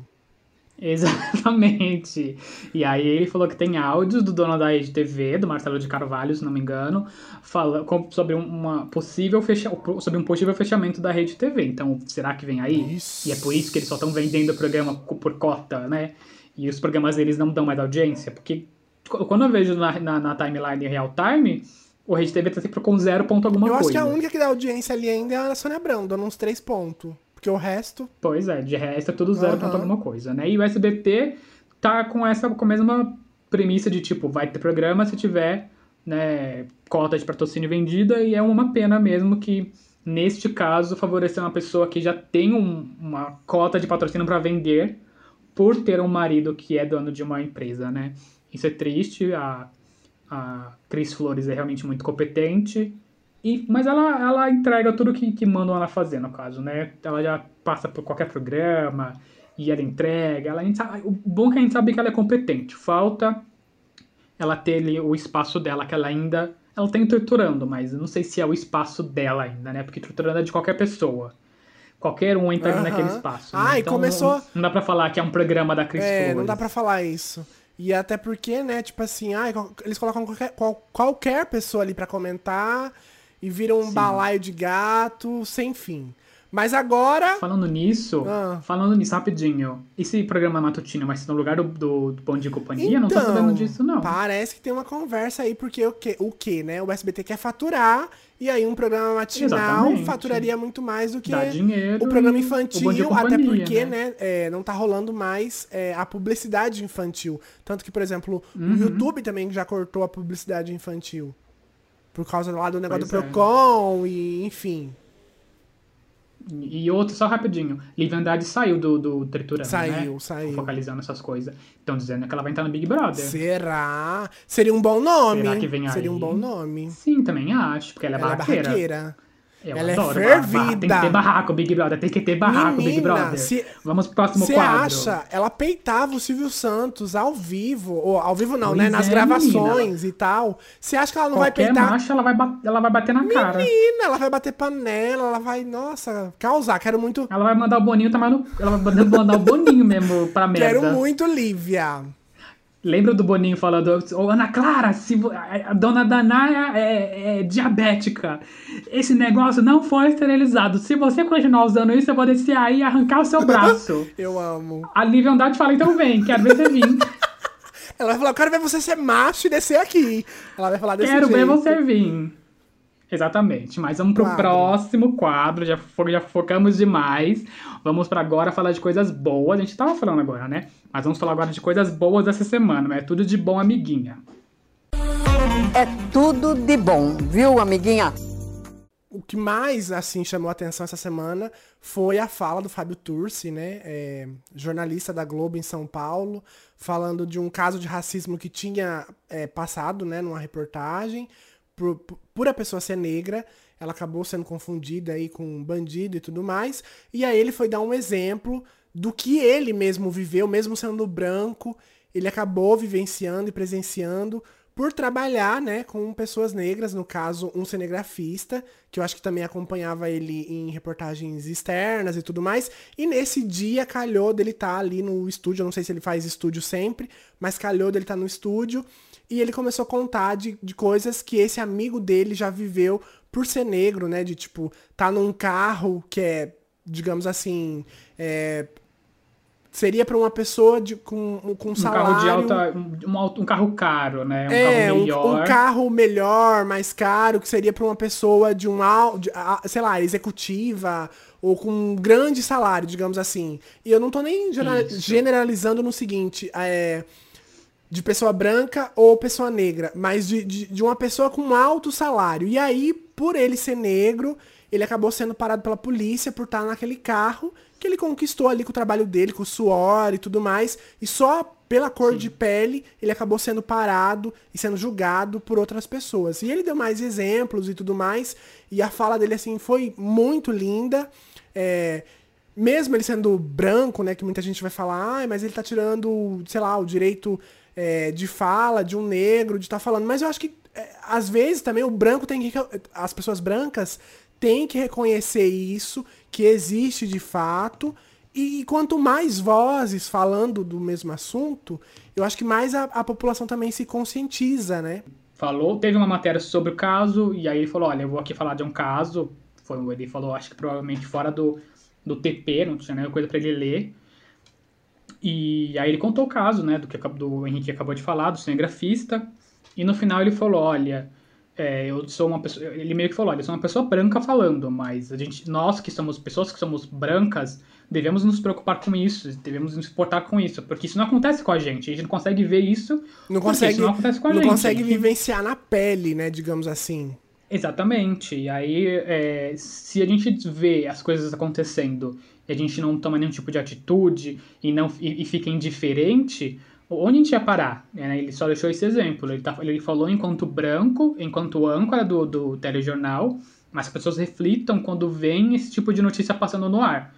Exatamente. E aí ele falou que tem áudios do dono da Rede TV, do Marcelo de Carvalho, se não me engano, fala, sobre uma possível fecha, sobre um possível fechamento da Rede TV. Então, será que vem aí? Isso. E é por isso que eles só estão vendendo o programa por cota, né? E os programas deles não dão mais audiência, porque qu- quando eu vejo na, na, na timeline em real time, o Rede TV tá sempre com zero ponto alguma Eu acho coisa. que a única que dá audiência ali ainda é a Sônia Abrão, dando uns três pontos. Porque o resto. Pois é, de resto é tudo zero ponto alguma coisa, né? E o SBT tá com essa com a mesma premissa de tipo, vai ter programa se tiver, né, cota de patrocínio vendida e é uma pena mesmo que neste caso favorecer uma pessoa que já tem um- uma cota de patrocínio para vender por ter um marido que é dono de uma empresa, né? Isso é triste, a, a Cris Flores é realmente muito competente, e, mas ela, ela entrega tudo que, que mandam ela fazer, no caso, né? Ela já passa por qualquer programa e ela entrega. Ela, a gente sabe- o bom é que a gente sabe que ela é competente. Falta ela ter ali o espaço dela, que ela ainda. Ela tem torturando, mas eu não sei se é o espaço dela ainda, né? Porque torturando é de qualquer pessoa. Qualquer um entra Aham. naquele espaço. né? Ah, e Então, começou- Não, dá pra falar que é um programa da Cris É, Flores. não dá pra falar isso. E até porque, né, tipo assim, qual- eles colocam qualquer, qual- qualquer pessoa ali pra comentar e viram um balaio de gato sem fim. Mas agora. Falando nisso, Ah. falando nisso rapidinho, esse programa matutino vai ser no lugar do, do, do Bom Dia Companhia? não tô sabendo disso, não. Então, Parece que tem uma conversa aí, porque o que, o que, né? O SBT quer faturar, e aí um programa matinal Exatamente. faturaria muito mais do que o programa e o infantil, até porque, né? né, é, não tá rolando mais é, a publicidade infantil. Tanto que, por exemplo, Uhum. o YouTube também já cortou a publicidade infantil. Por causa lá do negócio Pois do é. Procon, e enfim. E outro, só rapidinho. Lívia Andrade saiu do, do Triturando, Saiu, né? saiu. Focalizando essas coisas. Estão dizendo que ela vai entrar no Big Brother. Será? Seria um bom nome. Será que vem Seria aí? um bom nome. Sim, também acho, porque ela é Ela é barraqueira. Eu Ela é adoro barra- barra- Tem fervida. que ter barraco, Big Brother. Tem que ter barraco, Big Menina, Brother. se- Vamos pro próximo Você quadro. acha? Ela peitava o Silvio Santos ao vivo. Ou ao vivo não, Pois né? Nas é, gravações e tal. Você acha que ela não vai Qualquer peitar? macho, ela vai, ela vai bater na cara. Menina, ela vai bater panela, ela vai, nossa, causar. Quero muito. Ela vai mandar o Boninho tomar no... Ela vai mandar o Boninho mesmo pra merda. Quero muito, Lívia. Lembra do Boninho falando, ô Ana Clara, se a dona Daná é, é diabética. Esse negócio não foi esterilizado. Se você continuar usando isso, eu vou descer aí e arrancar o seu braço. Eu amo. a Lívia Andrade fala, então vem, quero ver você vir. Ela vai falar, eu quero ver você ser macho e descer aqui. Ela vai falar desse quero ver jeito. você vir. Exatamente, mas vamos pro Quadro. próximo quadro, já, fo- já focamos demais. Vamos pra agora falar de coisas boas. A gente tava falando agora, né? Mas vamos falar agora de coisas boas dessa semana, é tudo de bom, amiguinha. É tudo de bom, viu, amiguinha? O que mais, assim, chamou a atenção essa semana foi a fala do Fábio Turci, né? é, jornalista da Globo em São Paulo, falando de um caso de racismo que tinha é, passado, né, numa reportagem, por, por a pessoa ser negra, ela acabou sendo confundida aí com um bandido e tudo mais, e aí ele foi dar um exemplo do que ele mesmo viveu, mesmo sendo branco, ele acabou vivenciando e presenciando por trabalhar, né, com pessoas negras, no caso, um cinegrafista, que eu acho que também acompanhava ele em reportagens externas e tudo mais, e nesse dia calhou dele estar ali no estúdio, eu não sei se ele faz estúdio sempre, mas calhou dele estar no estúdio, e ele começou a contar de, de coisas que esse amigo dele já viveu por ser negro, né, de tipo, tá num carro que é, digamos assim, é, seria para uma pessoa de, com, com Um salário... carro de alta. Um, um um carro caro, né? Um é, carro um, melhor. um carro melhor, mais caro, que seria para uma pessoa de um, de, sei lá, executiva ou com um grande salário, digamos assim. E eu não tô nem generalizando no seguinte, é, de pessoa branca ou pessoa negra, mas de, de, de uma pessoa com um alto salário. E aí, por ele ser negro, ele acabou sendo parado pela polícia por estar naquele carro que ele conquistou ali com o trabalho dele, com o suor e tudo mais. E só pela cor de pele, ele acabou sendo parado e sendo julgado por outras pessoas. E ele deu mais exemplos e tudo mais, e a fala dele, assim, foi muito linda. É, mesmo ele sendo branco, né, que muita gente vai falar, ah, mas ele tá tirando, sei lá, o direito é, de fala de um negro, de estar tá falando. Mas eu acho que, às vezes, também o branco tem que. As pessoas brancas têm que reconhecer isso, que existe de fato. E quanto mais vozes falando do mesmo assunto, eu acho que mais a, a população também se conscientiza, né? Falou, teve uma matéria sobre o caso, e aí ele falou: olha, eu vou aqui falar de um caso. Foi, ele falou, acho que provavelmente fora do, do TP, não tinha nenhuma coisa para ele ler. E aí ele contou o caso, né, do que do Henrique acabou de falar, do cinegrafista. E no final ele falou, olha, é, eu sou uma pessoa, ele meio que falou, olha, eu sou uma pessoa branca falando, mas a gente, nós que somos pessoas que somos brancas, devemos nos preocupar com isso, devemos nos importar com isso, porque isso não acontece com a gente, a gente não consegue ver isso, não consegue, isso não acontece com a não gente. Não consegue vivenciar na pele, né, digamos assim. Exatamente. E aí, é, se a gente vê as coisas acontecendo e a gente não toma nenhum tipo de atitude e não e, e fica indiferente, onde a gente ia parar? É, ele só deixou esse exemplo. Ele, tá, ele falou enquanto branco, enquanto âncora do, do telejornal, mas as pessoas reflitam quando vem esse tipo de notícia passando no ar.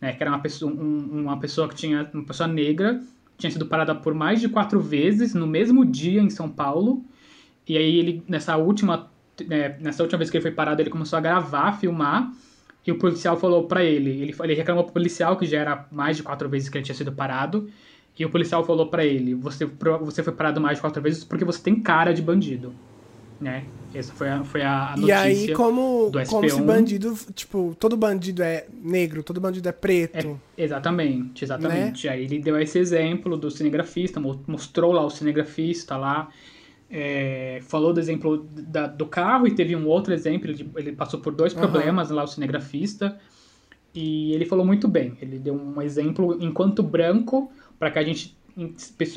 Né, que era uma pessoa, um, uma pessoa que tinha. uma pessoa negra, tinha sido parada por mais de quatro vezes no mesmo dia em São Paulo. E aí ele, nessa última é, nessa última vez que ele foi parado, ele começou a gravar, filmar, e o policial falou para ele, ele, ele reclamou pro policial, que já era mais de quatro vezes que ele tinha sido parado, e o policial falou para ele, você, você foi parado mais de quatro vezes porque você tem cara de bandido, né? Essa foi a, foi a notícia E aí, como, do como se bandido, tipo, todo bandido é negro, todo bandido é preto. É, exatamente, exatamente. Né? Aí ele deu esse exemplo do cinegrafista, mostrou lá o cinegrafista lá, é, falou do exemplo da, do carro e teve um outro exemplo, ele, ele passou por dois problemas uhum. lá, o cinegrafista, e ele falou muito bem. Ele deu um exemplo enquanto branco para que a gente,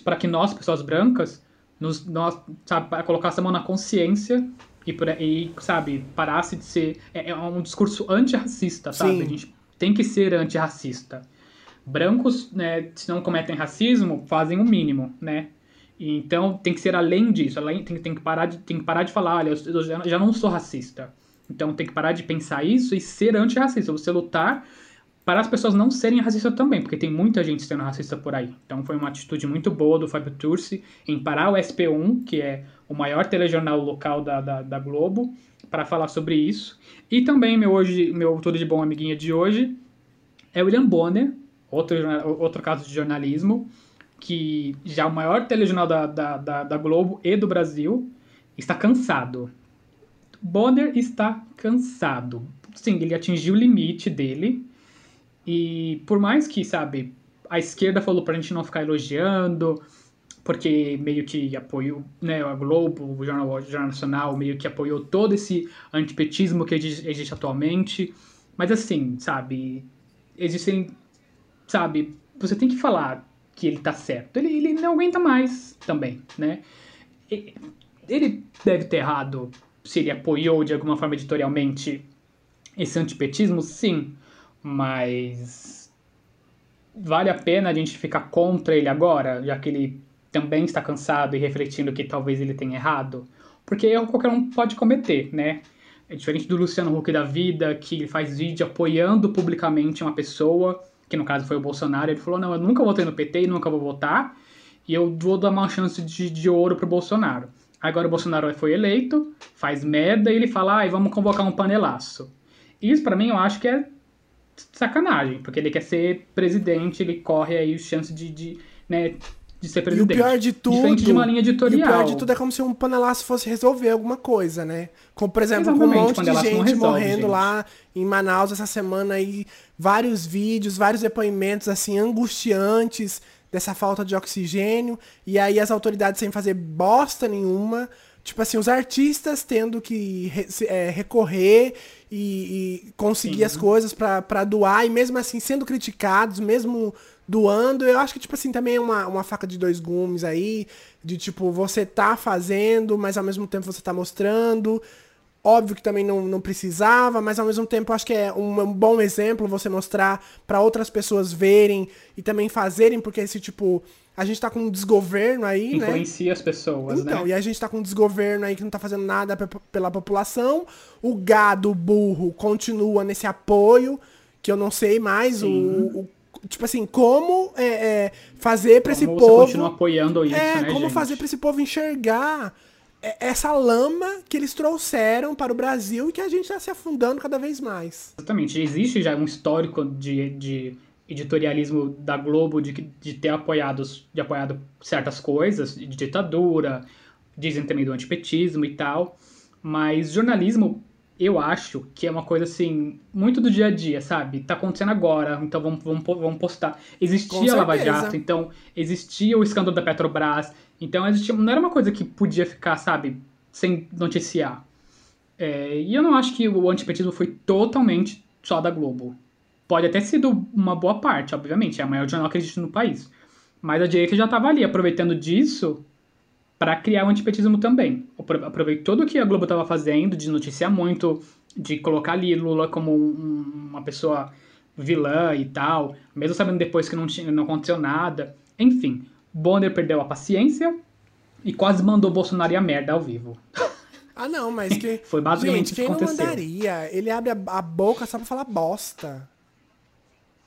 para que nós, pessoas brancas, nos, nós, sabe, colocasse a mão na consciência e, por, e sabe, parasse de ser. É, é um discurso antirracista, sabe? Sim. A gente tem que ser antirracista. Brancos, né, se não cometem racismo, fazem o mínimo, né? Então tem que ser além disso, além, tem, tem, que parar de, tem que parar de falar, olha, eu, já, já não sou racista. Então tem que parar de pensar isso e ser antirracista, você lutar para as pessoas não serem racistas também, porque tem muita gente sendo racista por aí. Então foi uma atitude muito boa do Fábio Turci em parar o SP1, que é o maior telejornal local da, da, da Globo, para falar sobre isso. E também meu, hoje, meu tudo de bom amiguinha de hoje é William Bonner, outro, outro caso de jornalismo, que já é o maior telejornal da, da, da, da Globo e do Brasil está cansado. Bonner está cansado. Sim, ele atingiu o limite dele. E por mais que, sabe, a esquerda falou pra gente não ficar elogiando, porque meio que apoiou, né, a Globo, o Jornal, o Jornal Nacional, meio que apoiou todo esse antipetismo que existe, atualmente. Mas assim, sabe, existem, sabe, você tem que falar que ele tá certo. Ele, ele não aguenta mais também, né? Ele deve ter errado se ele apoiou de alguma forma editorialmente esse antipetismo, sim, mas vale a pena a gente ficar contra ele agora, já que ele também está cansado e refletindo que talvez ele tenha errado? Porque erro qualquer um pode cometer, né? É diferente do Luciano Huck da vida, que faz vídeo apoiando publicamente uma pessoa que no caso foi o Bolsonaro, ele falou: não, eu nunca votei no PT e nunca vou votar, e eu vou dar uma chance de, de ouro pro Bolsonaro. Agora o Bolsonaro foi eleito, faz merda e ele fala: ai, vamos convocar um panelaço. Isso para mim eu acho que é sacanagem, porque ele quer ser presidente, ele corre aí chance de, de né, de ser presidente. E o pior de tudo. Diferente de uma linha editorial. E o pior de tudo é como se um panelaço fosse resolver alguma coisa, né? Como, por exemplo, com um monte de gente resolve, morrendo gente. lá em Manaus essa semana aí, vários vídeos, vários depoimentos, assim, angustiantes dessa falta de oxigênio. E aí as autoridades sem fazer bosta nenhuma. Tipo assim, os artistas tendo que re, é, recorrer e, e conseguir Sim. as coisas para doar, e mesmo assim sendo criticados, mesmo doando. Eu acho que, tipo assim, também é uma, uma faca de dois gumes aí. De tipo, você tá fazendo, mas ao mesmo tempo você tá mostrando. Óbvio que também não, não precisava, mas ao mesmo tempo acho que é um, um bom exemplo você mostrar para outras pessoas verem e também fazerem, porque esse tipo. A gente tá com um desgoverno aí, né? Influencia as pessoas, Então, né? e a gente tá com um desgoverno aí que não tá fazendo nada pe- pela população. O gado o burro continua nesse apoio, que eu não sei mais o, o- tipo assim, como é, é, fazer pra esse povo continua apoiando isso, é, né, como gente? fazer pra esse povo enxergar é, essa lama que eles trouxeram para o Brasil e que a gente tá se afundando cada vez mais. Exatamente. Existe já um histórico de, de editorialismo da Globo de, de ter apoiado, de apoiado certas coisas, de ditadura, dizem também do antipetismo e tal. Mas jornalismo, eu acho que é uma coisa assim, muito do dia a dia, sabe? Tá acontecendo agora, então vamos, vamos, vamos postar. Existia a Lava. Jato, então existia o escândalo da Petrobras, então existia, não era uma coisa que podia ficar, sabe, sem noticiar. É, e eu não acho que o antipetismo foi totalmente só da Globo. Pode até sido uma boa parte, obviamente, é o maior jornal que existe no país. Mas a direita já estava ali aproveitando disso para criar o antipetismo também. Apro- Aproveitou do que a Globo estava fazendo, de noticiar muito, de colocar ali Lula como um- uma pessoa vilã e tal, mesmo sabendo depois que não, tinha, não aconteceu nada. Enfim, Bonner perdeu a paciência e quase mandou Bolsonaro ir a merda ao vivo. Ah, não, mas que. Foi basicamente Gente, quem que não aconteceu. mandaria? Ele abre a, a boca só pra falar bosta.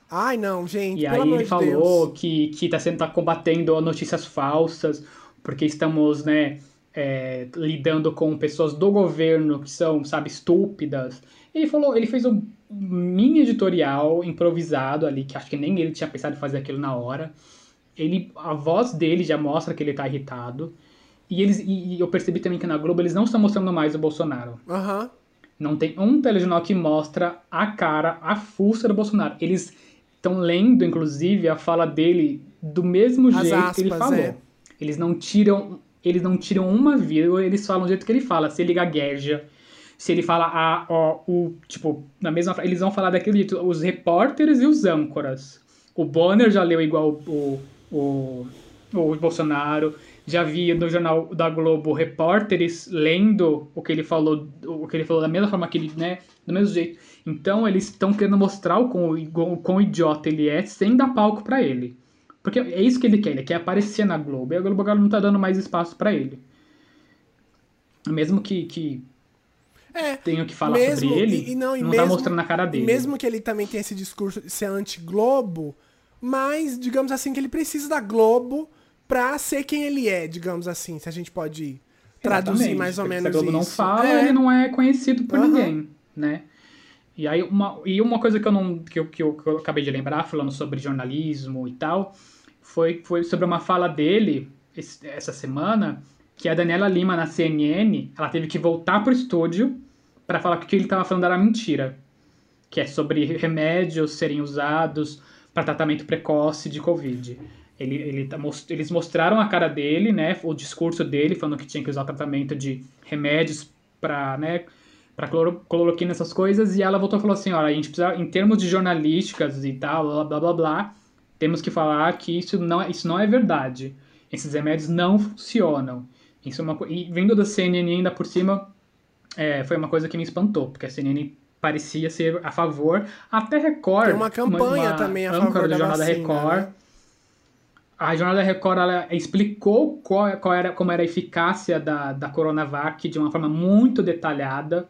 Ai, não, gente. E aí ele falou Deus. que, que tá, sendo, tá combatendo notícias falsas, porque estamos, né, é, lidando com pessoas do governo que são, sabe, estúpidas. Ele falou, ele fez um mini editorial improvisado ali, que acho que nem ele tinha pensado em fazer aquilo na hora. Ele, a voz dele já mostra que ele tá irritado. E, eles, e, e eu percebi também que na Globo eles não estão mostrando mais o Bolsonaro. Aham. Não tem um telejornal que mostra a cara, a fuça do Bolsonaro. Eles estão lendo, inclusive, a fala dele do mesmo As jeito que ele aspas, falou. é. Eles não tiram, eles não tiram uma vírgula, eles falam do jeito que ele fala. Se ele gagueja, se ele fala a, o, tipo, na mesma frase, eles vão falar daquele jeito, os repórteres e os âncoras. O Bonner já leu igual o, o, o Bolsonaro, já vi no jornal da Globo repórteres lendo o que ele falou, o que ele falou da mesma forma que ele, né, do mesmo jeito. Então eles estão querendo mostrar o quão, o quão idiota ele é sem dar palco pra ele. Porque é isso que ele quer, ele quer aparecer na Globo, e a Globo agora não tá dando mais espaço pra ele. Mesmo que, que É. tenha que falar mesmo, sobre ele, e- e não, e tá mesmo- mostrando a cara dele. mesmo que ele também tenha esse discurso de ser anti-Globo, mas, digamos assim, que ele precisa da Globo pra ser quem ele é, digamos assim, se a gente pode traduzir Exatamente, mais ou porque menos Se a Globo não isso. fala, É. ele não é conhecido por Aham. ninguém, né? E aí uma, e uma coisa que eu não que eu, que eu, que eu acabei de lembrar falando sobre jornalismo e tal, foi foi sobre uma fala dele esse- essa semana que a Daniela Lima na CNN, ela teve que voltar pro estúdio para falar que o que ele estava falando era mentira, que é sobre remédios serem usados para tratamento precoce de Covid. Ele, ele tá eles mostraram a cara dele, né, o discurso dele, falando que tinha que usar tratamento de remédios para, né, para cloroquina, essas coisas, e ela voltou e falou assim, olha, a gente precisa, em termos de jornalísticas e tal, blá, blá, blá, blá, temos que falar que isso não, é- isso não é verdade. Esses remédios não funcionam. Isso é uma E vindo da CNN ainda por cima, é, foi uma coisa que me espantou, porque a CNN parecia ser a favor, até Record. Tem uma campanha também a favor da da vacina, Record. né? A Jornal da Record ela explicou qual, qual era, como era a eficácia da, da Coronavac de uma forma muito detalhada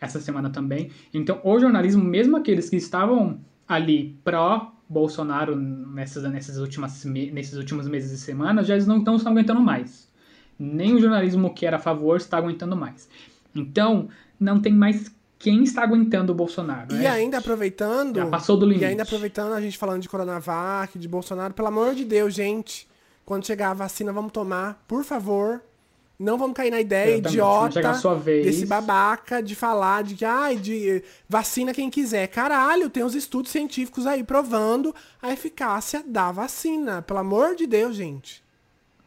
essa semana também. Então, o jornalismo, mesmo aqueles que estavam ali pró-Bolsonaro nessas, nessas últimas, nesses últimos meses e semanas, já eles não estão aguentando mais. Nem o jornalismo que era a favor está aguentando mais. Então, não tem mais quem está aguentando o Bolsonaro. E né? ainda aproveitando. Já passou do limite. E ainda aproveitando a gente falando de Coronavac, de Bolsonaro, pelo amor de Deus, gente. Quando chegar a vacina, vamos tomar, por favor. Não vamos cair na ideia Exatamente, idiota desse babaca de falar de que, ai, de vacina quem quiser. Caralho, tem os estudos científicos aí provando a eficácia da vacina. Pelo amor de Deus, gente.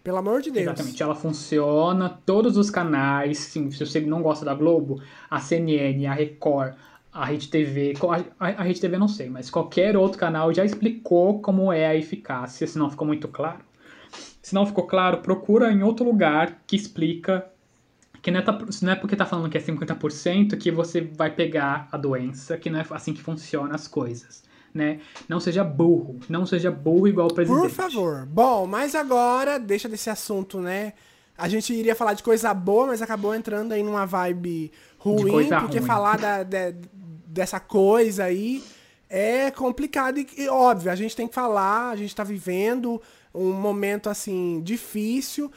Pelo amor de Deus. Exatamente, ela funciona, todos os canais, sim, se você não gosta da Globo, a CNN, a Record, a Rede TV, a, a Rede TV não sei, mas qualquer outro canal já explicou como é a eficácia, se não ficou muito claro. Se não ficou claro, procura em outro lugar que explica que não é, tá- não é porque tá falando que é 50% que você vai pegar a doença, que não é assim que funcionam as coisas. Né? Não seja burro, não seja burro igual o presidente. Por favor. Bom, mas agora, deixa desse assunto, né? A gente iria falar de coisa boa, mas acabou entrando aí numa vibe ruim, porque ruim. falar da- de- dessa coisa aí é complicado e, e óbvio, a gente tem que falar, a gente tá vivendo um momento assim difícil.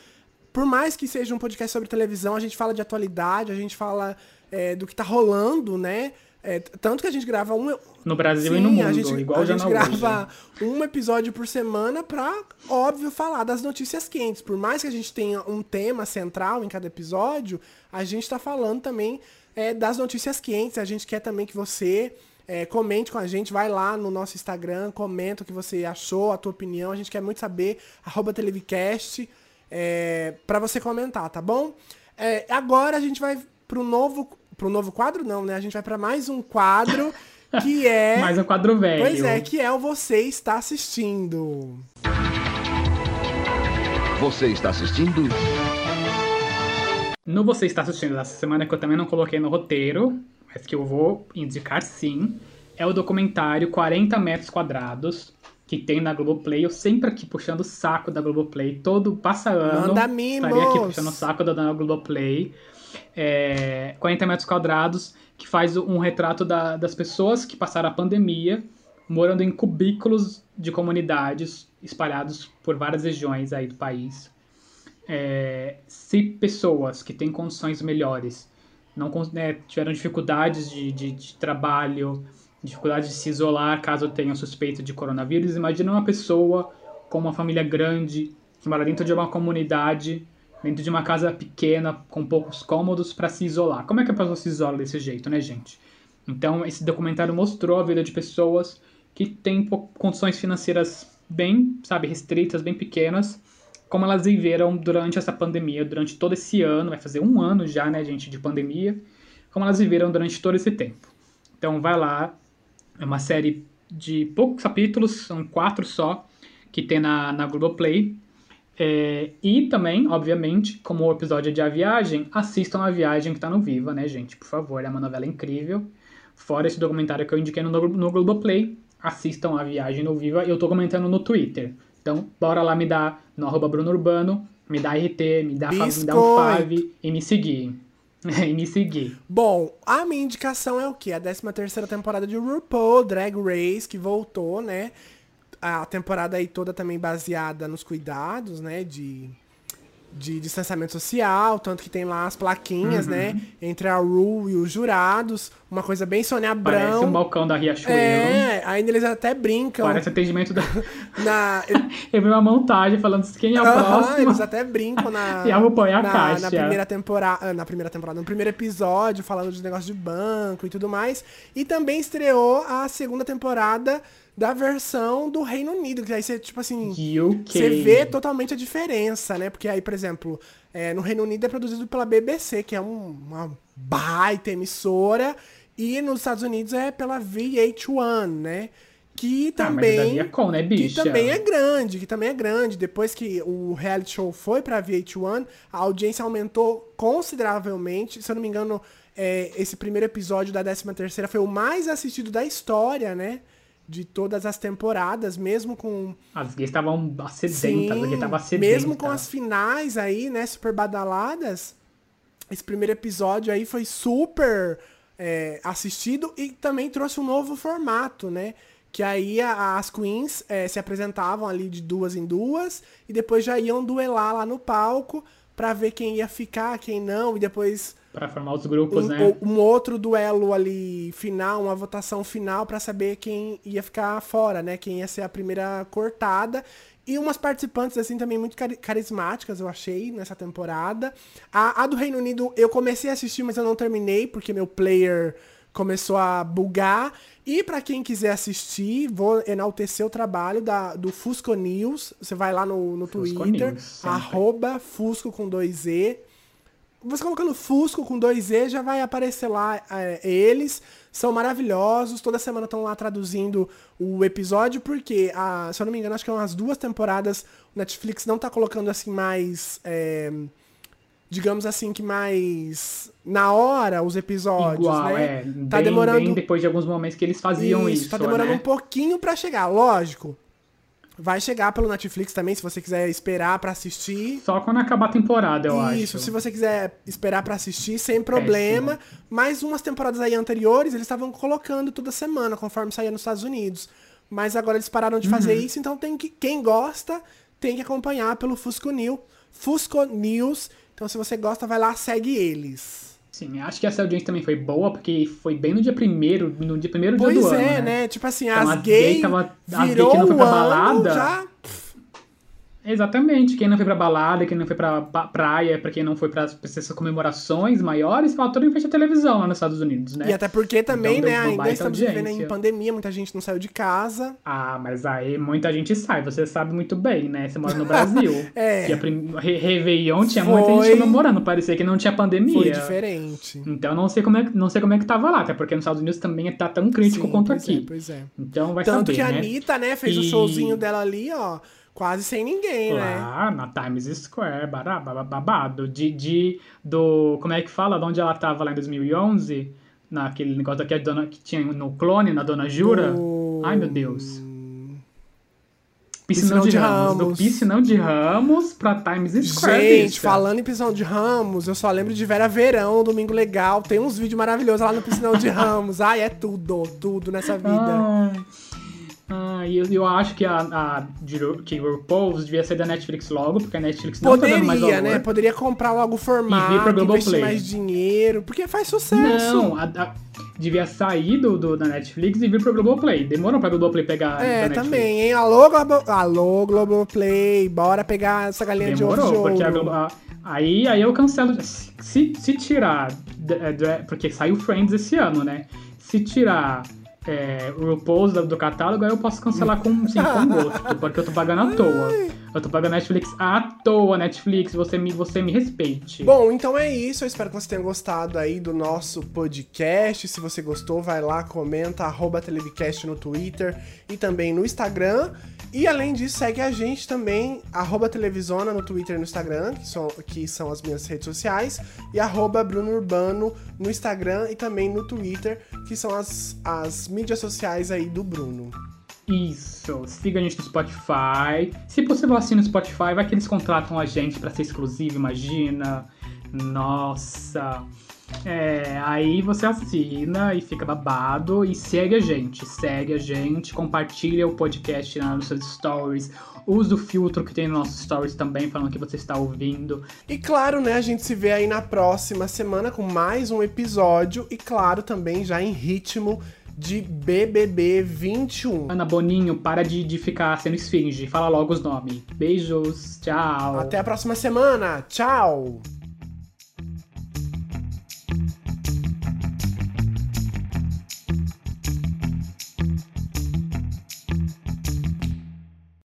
Por mais que seja um podcast sobre televisão, a gente fala de atualidade, a gente fala é, do que tá rolando, né? É, tanto que a gente grava um, No Brasil e Sim, no mundo, a gente, igual a o gente grava Hoje. um episódio por semana pra, óbvio, falar das notícias quentes. Por mais que a gente tenha um tema central em cada episódio, a gente tá falando também é, das notícias quentes. A gente quer também que você é, comente com a gente, vai lá no nosso Instagram, comenta o que você achou, a tua opinião. A gente quer muito saber, arroba Televicast, é, pra você comentar, tá bom? É, agora a gente vai pro novo... Pro novo quadro, não, né? A gente vai pra mais um quadro que é. Mais um quadro velho. Pois é, que é o Você Está Assistindo. Você está assistindo? No Você Está Assistindo dessa semana, que eu também não coloquei no roteiro, mas que eu vou indicar sim, é o documentário 40 metros quadrados, que tem na Globoplay. Eu sempre aqui puxando o saco da Globoplay, todo passa ano. Manda mimos! Estaria aqui puxando o saco da, da Globoplay. É, 40 metros quadrados, que faz um retrato da- das pessoas que passaram a pandemia morando em cubículos de comunidades espalhados por várias regiões aí do país. É, se pessoas que têm condições melhores não né, tiveram dificuldades de, de, de trabalho, dificuldade de se isolar caso tenham suspeita de coronavírus, imagina uma pessoa com uma família grande que mora dentro de uma comunidade, dentro de uma casa pequena com poucos cômodos para se isolar. Como é que a pessoa se isola desse jeito, né, gente? Então, esse documentário mostrou a vida de pessoas que têm condições financeiras bem, sabe, restritas, bem pequenas, como elas viveram durante essa pandemia, durante todo esse ano, vai fazer um ano já, né, gente, de pandemia, como elas viveram durante todo esse tempo. Então, vai lá, é uma série de poucos capítulos, são quatro só, que tem na, na Globoplay. É, e também, obviamente, como o episódio é de A Viagem, assistam A Viagem que tá no Viva, né, gente? Por favor, é uma novela incrível. Fora esse documentário que eu indiquei no, no Globoplay, assistam A Viagem no Viva. Eu tô comentando no Twitter. Então, bora lá me dar no arroba Bruno Urbano, me dá RT, me dá, me dá um fave e me seguir. e me seguir. Bom, a minha indicação é o quê? A 13 terceira temporada de RuPaul Drag Race, que voltou, né? A temporada aí toda também baseada nos cuidados, né? De, de distanciamento social, tanto que tem lá as plaquinhas, Uhum. né? Entre a Ru e os jurados. Uma coisa bem Sônia Parece Abrão. um balcão da Riachuelo. É, ainda eles até brincam. Parece atendimento da. Na, Eu vi uma montagem falando quem é o próximo. eles até brincam na, E a RuPaul é a na, caixa. na primeira temporada, na primeira temporada, no primeiro episódio, falando de negócio de banco e tudo mais. E também estreou a segunda temporada da versão do Reino Unido, que aí você, tipo assim, UK. você vê totalmente a diferença, né? Porque aí, por exemplo, é, no Reino Unido é produzido pela BBC, que é um- uma baita emissora, e nos Estados Unidos é pela VH1, né? Que Ah, também. dali é com, né, que também é grande, que também é grande. Depois que o reality show foi pra VH1, a audiência aumentou consideravelmente. Se eu não me engano, é, esse primeiro episódio da 13 terceira foi o mais assistido da história, né? De todas as temporadas, mesmo com As gays estavam sedentas, Sim, tava sedenta. mesmo com as finais aí, né, super badaladas, esse primeiro episódio aí foi super é, assistido e também trouxe um novo formato, né? Que aí a- as queens é, se apresentavam ali de duas em duas e depois já iam duelar lá no palco pra ver quem ia ficar, quem não, e depois Pra formar os grupos, um, né? um outro duelo ali final, uma votação final pra saber quem ia ficar fora, né? Quem ia ser a primeira cortada. E umas participantes, assim, também muito cari- carismáticas, eu achei, nessa temporada. A, a do Reino Unido eu comecei a assistir, mas eu não terminei, porque meu player começou a bugar. E pra quem quiser assistir, vou enaltecer o trabalho da, do Fusco News. Você vai lá no, no Fusco Twitter, News, arroba Fusco com dois E. Você colocando Fusco com dois E, já vai aparecer lá é, eles. São maravilhosos. Toda semana estão lá traduzindo o episódio, porque, a, se eu não me engano, acho que é umas duas temporadas. O Netflix não tá colocando assim mais. é, digamos assim, que mais na hora os episódios, Igual, né? é. Tá bem, demorando bem depois de alguns momentos que eles faziam isso. tá demorando né? um pouquinho pra chegar, lógico. Vai chegar pelo Netflix também, se você quiser esperar pra assistir. Só quando acabar a temporada, eu acho. Isso, se você quiser esperar pra assistir, sem problema. Mas umas temporadas aí anteriores, eles estavam colocando toda semana, conforme saía nos Estados Unidos. Mas agora eles pararam de fazer Uhum. isso, então tem que quem gosta tem que acompanhar pelo Fusco News. Fusco News. Então se você gosta, vai lá, segue eles. Sim, acho que essa audiência também foi boa, porque foi bem no dia primeiro, no dia primeiro dia Pois do é, ano, né? Tipo assim, Então, as as gay tava- as gay virou que não foi pra balada, já... Exatamente. Quem não foi pra balada, quem não foi pra praia, pra quem não foi pra pra essas comemorações maiores, ficava todo em frente à televisão lá nos Estados Unidos, né? E até porque também, Então, né, ainda estamos vivendo em audiência. pandemia, muita gente não saiu de casa. Ah, mas aí muita gente sai, você sabe muito bem, né? Você mora no Brasil. É. E a prim... Re Réveillon tinha muita gente Foi- comemorando, parecia que não tinha pandemia. Foi diferente. Então não sei como é, não sei como é que tava lá, até porque nos Estados Unidos também tá tão crítico Sim, quanto pois aqui. É, pois é. Então vai Tanto saber, que a né? Anitta, né, fez o E- showzinho dela ali, ó, quase sem ninguém, né? Lá na Times Square, babado. De, de, do. Como é que fala? De onde ela tava lá em 2011? Naquele negócio aqui dona, que tinha no clone, na Dona Jura. Do- Ai, meu Deus. Piscinão Piscinão de, de Ramos. Do Ramos. Piscinão de Ramos pra Times Square. Gente, bicha. falando em Piscinão de Ramos, eu só lembro de Vera Verão, Domingo Legal. Tem uns vídeos maravilhosos lá no Piscinão de Ramos. Ai, é tudo, tudo nessa vida. Ai, ai, eu, eu acho que a, a que RuPaul's devia ser da Netflix logo, porque a Netflix não tá dando mais Poderia, valor. né? Poderia comprar logo o E vir formato, pra investir mais dinheiro, porque faz sucesso. Não, a- a- devia sair do, do- da Netflix e vir pro Globoplay. Demorou pra Globoplay pegar É, também, hein? Alô, Globo... Alô, Globoplay, bora pegar essa galinha de ovo de Demorou, ouro. porque a aí, aí eu cancelo. Se, se tirar. Porque saiu Friends esse ano, né? Se tirar é, o RuPaul's do, do catálogo, aí eu posso cancelar com, sim, com gosto, porque eu tô pagando à toa. Eu tô pagando Netflix à toa, Netflix, você me, você me respeite. Bom, então é isso. Eu espero que você tenha gostado aí do nosso podcast. Se você gostou, vai lá, comenta, arroba Televicast no Twitter e também no Instagram. E além disso, segue a gente também, arroba Televisona no Twitter e no Instagram, que são, que são as minhas redes sociais, e arroba Bruno Urbano no Instagram e também no Twitter, que são as, as mídias sociais aí do Bruno. Isso, siga a gente no Spotify. Se possível, assina no Spotify, vai que eles contratam a gente pra ser exclusivo, imagina. Nossa. É, aí você assina e fica babado e segue a gente, segue a gente, compartilha o podcast nos seus stories, usa o filtro que tem nos nossos stories também, falando que você está ouvindo. E claro, né, a gente se vê aí na próxima semana com mais um episódio e claro, também já em ritmo de BBB 21. Ana Boninho, para de, de ficar sendo esfinge, fala logo os nomes. Beijos, tchau. Até a próxima semana. Tchau.